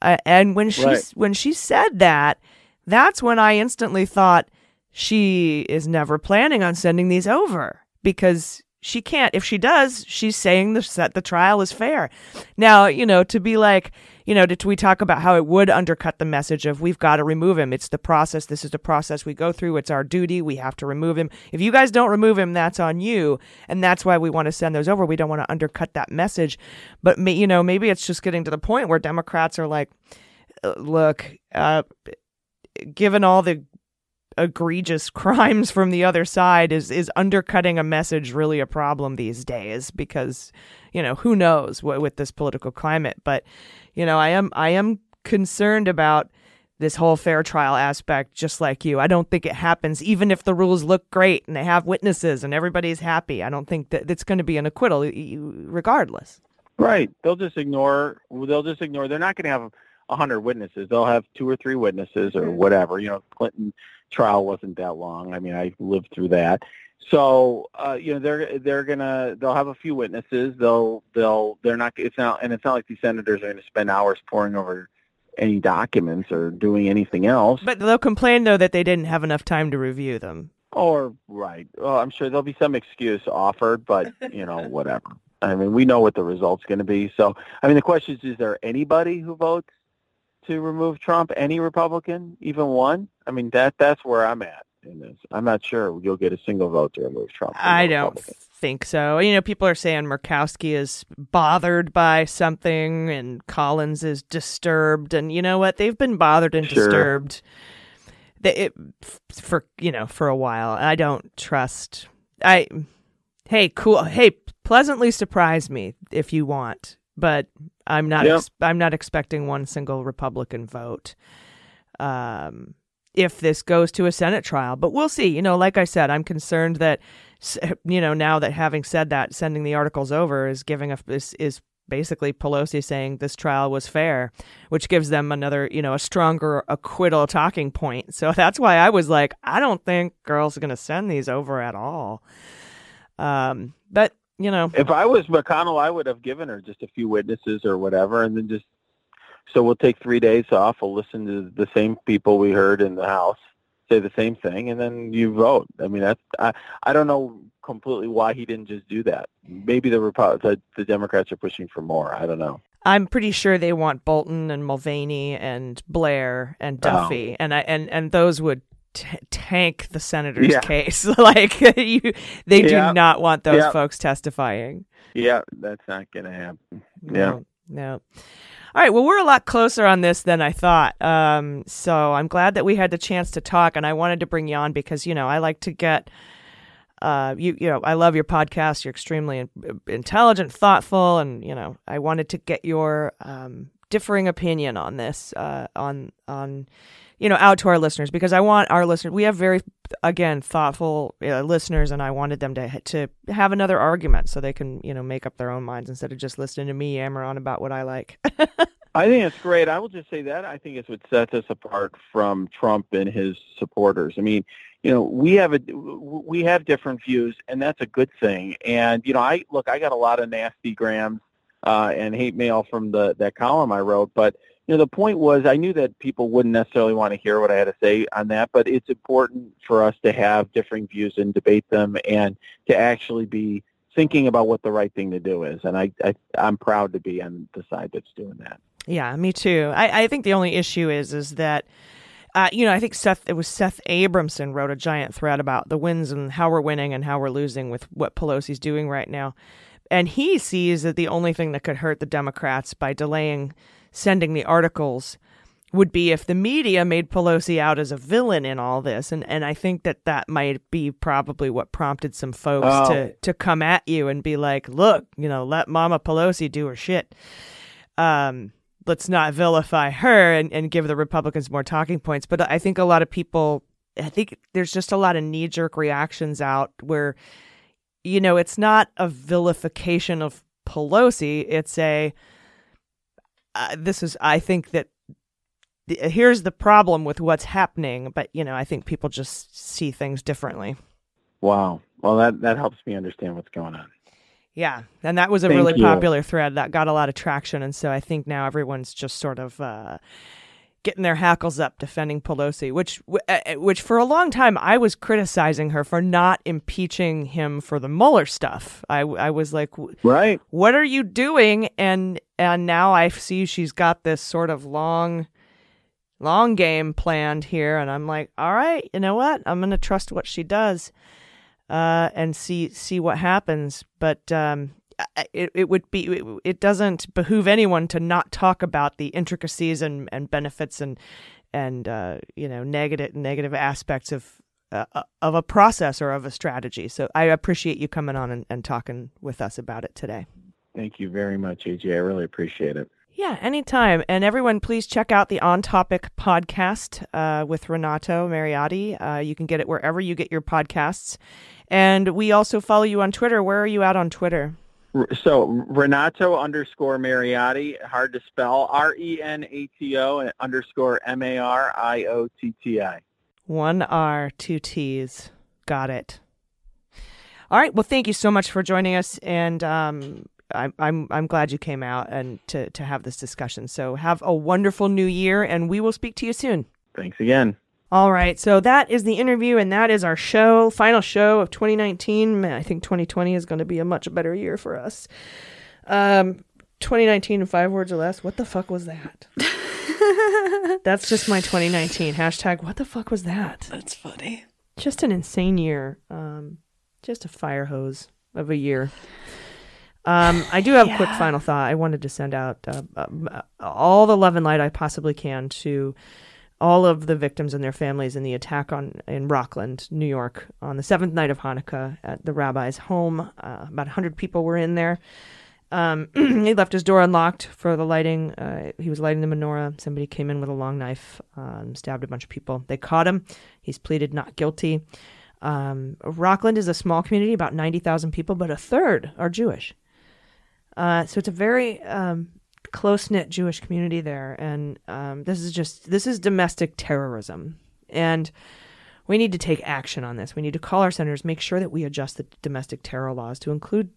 Uh, and when she right. when she said that, that's when I instantly thought she is never planning on sending these over because she can't. If she does, she's saying the set the trial is fair. Now, you know, to be like, you know, did we talk about how it would undercut the message of we've got to remove him. It's the process. This is the process we go through. It's our duty. We have to remove him. If you guys don't remove him, that's on you. And that's why we want to send those over. We don't want to undercut that message. But you know, maybe it's just getting to the point where Democrats are like, look, uh, given all the egregious crimes from the other side is is undercutting a message really a problem these days because you know who knows what with this political climate. But you know I am I am concerned about this whole fair trial aspect just like you. I don't think it happens even if the rules look great and they have witnesses and everybody's happy. I don't think that it's going to be an acquittal regardless. Right. They'll just ignore they'll just ignore they're not going to have hundred witnesses. They'll have two or three witnesses or whatever. You know, Clinton trial wasn't that long. I mean, I lived through that. So uh, you know they're they're gonna they'll have a few witnesses. They'll they'll they're not it's not and it's not like these senators are going to spend hours poring over any documents or doing anything else. But they'll complain though that they didn't have enough time to review them. Or right. Well, I'm sure there'll be some excuse offered, but you know whatever. I mean, we know what the result's going to be. So I mean, the question is: Is there anybody who votes to remove Trump? Any Republican, even one? I mean, that that's where I'm at in this. I'm not sure you'll get a single vote to remove Trump. I don't think so. You know, people are saying Murkowski is bothered by something and Collins is disturbed, and you know what? They've been bothered and Sure. disturbed. They, it, for you know for a while. I don't trust. I hey cool. Hey, pleasantly surprise me if you want, but I'm not. Yep. Ex- I'm not expecting one single Republican vote. Um, if this goes to a Senate trial, but we'll see. You know, like I said, I'm concerned that you know now that having said that, sending the articles over is giving a is is basically Pelosi saying this trial was fair, which gives them another you know a stronger acquittal talking point. So that's why I was like, I don't think girls are going to send these over at all. Um, but you know, If I was McConnell, I would have given her just a few witnesses or whatever, and then just so we'll take three days off. We'll listen to the same people we heard in the House say the same thing, and then you vote. I mean, that's I I don't know completely why he didn't just do that. Maybe the Repo- the, the Democrats are pushing for more. I don't know. I'm pretty sure they want Bolton and Mulvaney and Blair and oh. Duffy, and I and and those would t- tank the senator's Yeah. case. like you, they Yeah. do not want those Yeah. folks testifying. Yeah, that's not going to happen. Yeah. No, no. All right. Well, we're a lot closer on this than I thought. Um, so I'm glad that we had the chance to talk, and I wanted to bring you on because you know I like to get. Uh, you you know I love your podcast. You're extremely in, intelligent, thoughtful, and you know I wanted to get your um, differing opinion on this uh, on on you know out to our listeners because I want our listeners. We have very again thoughtful uh, listeners, and I wanted them to to have another argument so they can you know make up their own minds instead of just listening to me yammer on about what I like. I think it's great. I will just say that I think it's what sets us apart from Trump and his supporters. I mean, you know, we have a we have different views, and that's a good thing. And you know, I look, I got a lot of nasty grams uh, and hate mail from the that column I wrote, but you know, the point was I knew that people wouldn't necessarily want to hear what I had to say on that, but it's important for us to have differing views and debate them, and to actually be thinking about what the right thing to do is. And I, I I'm proud to be on the side that's doing that. Yeah, me too. I, I think the only issue is is that uh, you know, I think Seth it was Seth Abramson wrote a giant thread about the wins and how we're winning and how we're losing with what Pelosi's doing right now. And he sees that the only thing that could hurt the Democrats by delaying sending the articles would be if the media made Pelosi out as a villain in all this. And and I think that that might be probably what prompted some folks Oh. to to come at you and be like, "Look, you know, let Mama Pelosi do her shit." Um let's not vilify her and, and give the Republicans more talking points. But I think a lot of people, I think there's just a lot of knee jerk reactions out where, you know, it's not a vilification of Pelosi. It's a, uh, this is, I think that the, here's the problem with what's happening. But, you know, I think people just see things differently. Wow. Well, that that helps me understand what's going on. Yeah, and that was a Thank really you. popular thread that got a lot of traction, and so I think now everyone's just sort of uh, getting their hackles up defending Pelosi, which uh, which for a long time I was criticizing her for not impeaching him for the Mueller stuff. I I was like, Right. what are you doing? And and now I see she's got this sort of long long game planned here and I'm like, all right, you know what? I'm going to trust what she does. Uh and see see what happens, but um it, it would be it, it doesn't behoove anyone to not talk about the intricacies and, and benefits and and uh, you know negative negative aspects of uh, of a process or of a strategy. So I appreciate you coming on and, and talking with us about it today. Thank you very much, AJ. I really appreciate it. Yeah, anytime. And everyone, please check out the On Topic podcast uh, with Renato Mariotti. Uh, you can get it wherever you get your podcasts. And we also follow you on Twitter. Where are you at on Twitter? R- So Renato underscore Mariotti, hard to spell, R-E-N-A-T-O underscore M-A-R-I-O-T-T-I. One R, two T's. Got it. All right. Well, thank you so much for joining us, and um, I'm I'm I'm glad you came out and to to have this discussion. So have a wonderful new year, and we will speak to you soon. Thanks again. All right. So that is the interview, and that is our show, final show of 2019. Man, I think 2020 is going to be a much better year for us. Um, 2019 in five words or less. What the fuck was that? That's just my 2019 hashtag. What the fuck was that? That's funny. Just an insane year. Um, just a fire hose of a year. Um, I do have a quick final thought. I wanted to send out uh, um, uh, all the love and light I possibly can to all of the victims and their families in the attack on in Rockland, New York, on the seventh night of Hanukkah at the rabbi's home. Uh, about hundred people were in there. Um, he left his door unlocked for the lighting. Uh, he was lighting the menorah. Somebody came in with a long knife, um, stabbed a bunch of people. They caught him. He's pleaded not guilty. Um, Rockland is a small community, about 90,000 people, but a third are Jewish. Uh, so it's a very um, close knit Jewish community there. And um, this is just, this is domestic terrorism. And we need to take action on this. We need to call our senators, make sure that we adjust the domestic terror laws to include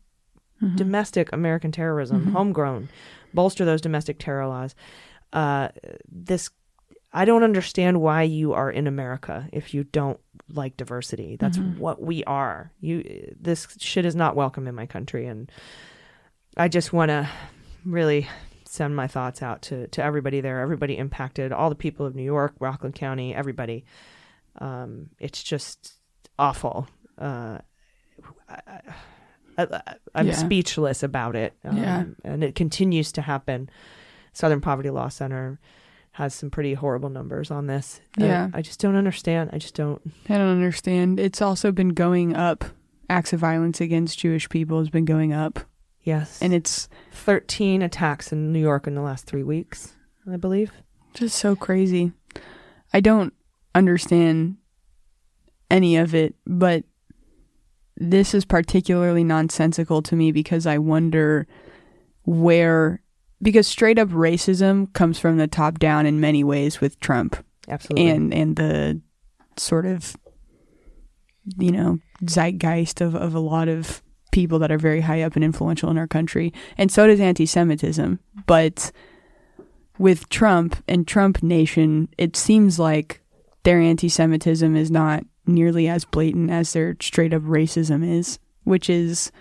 domestic American terrorism, homegrown, bolster those domestic terror laws. Uh, this, I don't understand why you are in America if you don't like diversity. That's what we are. You, this shit is not welcome in my country, and I just want to really send my thoughts out to to everybody there, everybody impacted, all the people of New York, Rockland County, everybody. Um, it's just awful. Uh, I, I'm Yeah. speechless about it. Um, Yeah. And it continues to happen. Southern Poverty Law Center has some pretty horrible numbers on this. Uh, Yeah. I just don't understand. I just don't. I don't understand. It's also been going up. Acts of violence against Jewish people has been going up. Yes. And it's 13 attacks in New York in the last three weeks, I believe. just so crazy. I don't understand any of it, but this is particularly nonsensical to me because I wonder where because straight up racism comes from the top down in many ways with Trump. Absolutely. And and the sort of you know, zeitgeist of, of a lot of people that are very high up and influential in our country. And so does anti Semitism. But with Trump and Trump Nation, it seems like their anti Semitism is not nearly as blatant as their straight up racism is, which is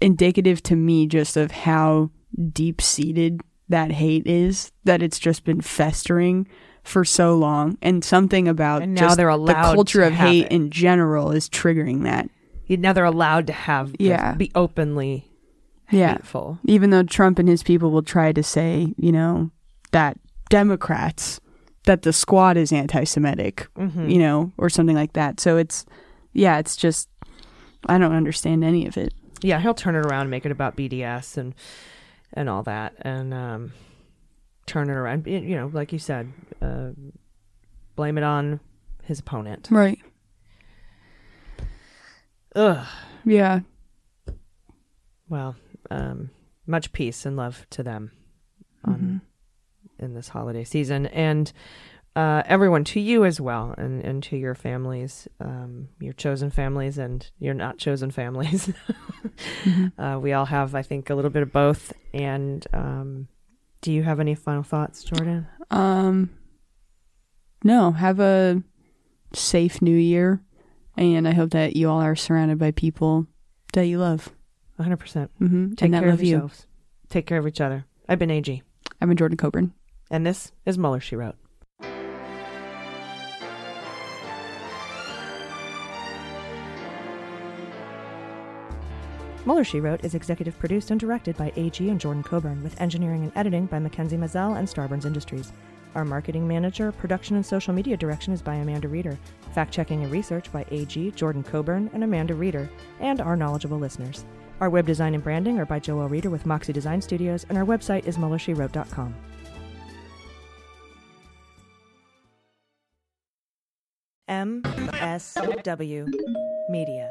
indicative to me just of how deep seated that hate is, that it's just been festering for so long. And something about And now just they're allowed the culture of hate it. in general is triggering that. Now they're allowed to have, Yeah. be openly Yeah. hateful. Even though Trump and his people will try to say, you know, that Democrats, that the squad is anti Semitic, Mhm. you know, or something like that. So it's, yeah, it's just, I don't understand any of it. Yeah, he'll turn it around and make it about BDS and and all that, and um, turn it around. You know, like you said, uh, blame it on his opponent. Right. Ugh. Yeah. Well, um, much peace and love to them on, in this holiday season, and uh, everyone to you as well, and, and to your families, um, your chosen families, and your not chosen families. uh, we all have, I think, a little bit of both. And um, do you have any final thoughts, Jordan? Um, no, have a safe new year. And I hope that you all are surrounded by people that you love. 100%. percent Mhm. Take And that care love of you. Take care of each other. I've been AG. I'm a Jordan Coburn. And this is Mueller, She Wrote. Mueller, She Wrote is executive produced and directed by AG and Jordan Coburn, with engineering and editing by Mackenzie Mazzell and Starburns Industries. Our marketing manager, production, and social media direction is by Amanda Reeder. Fact checking and research by AG, Jordan Coburn, and Amanda Reeder, and our knowledgeable listeners. Our web design and branding are by Joel Reeder with Moxie Design Studios, and our website is MuellerSheWrote.com. MSW Media.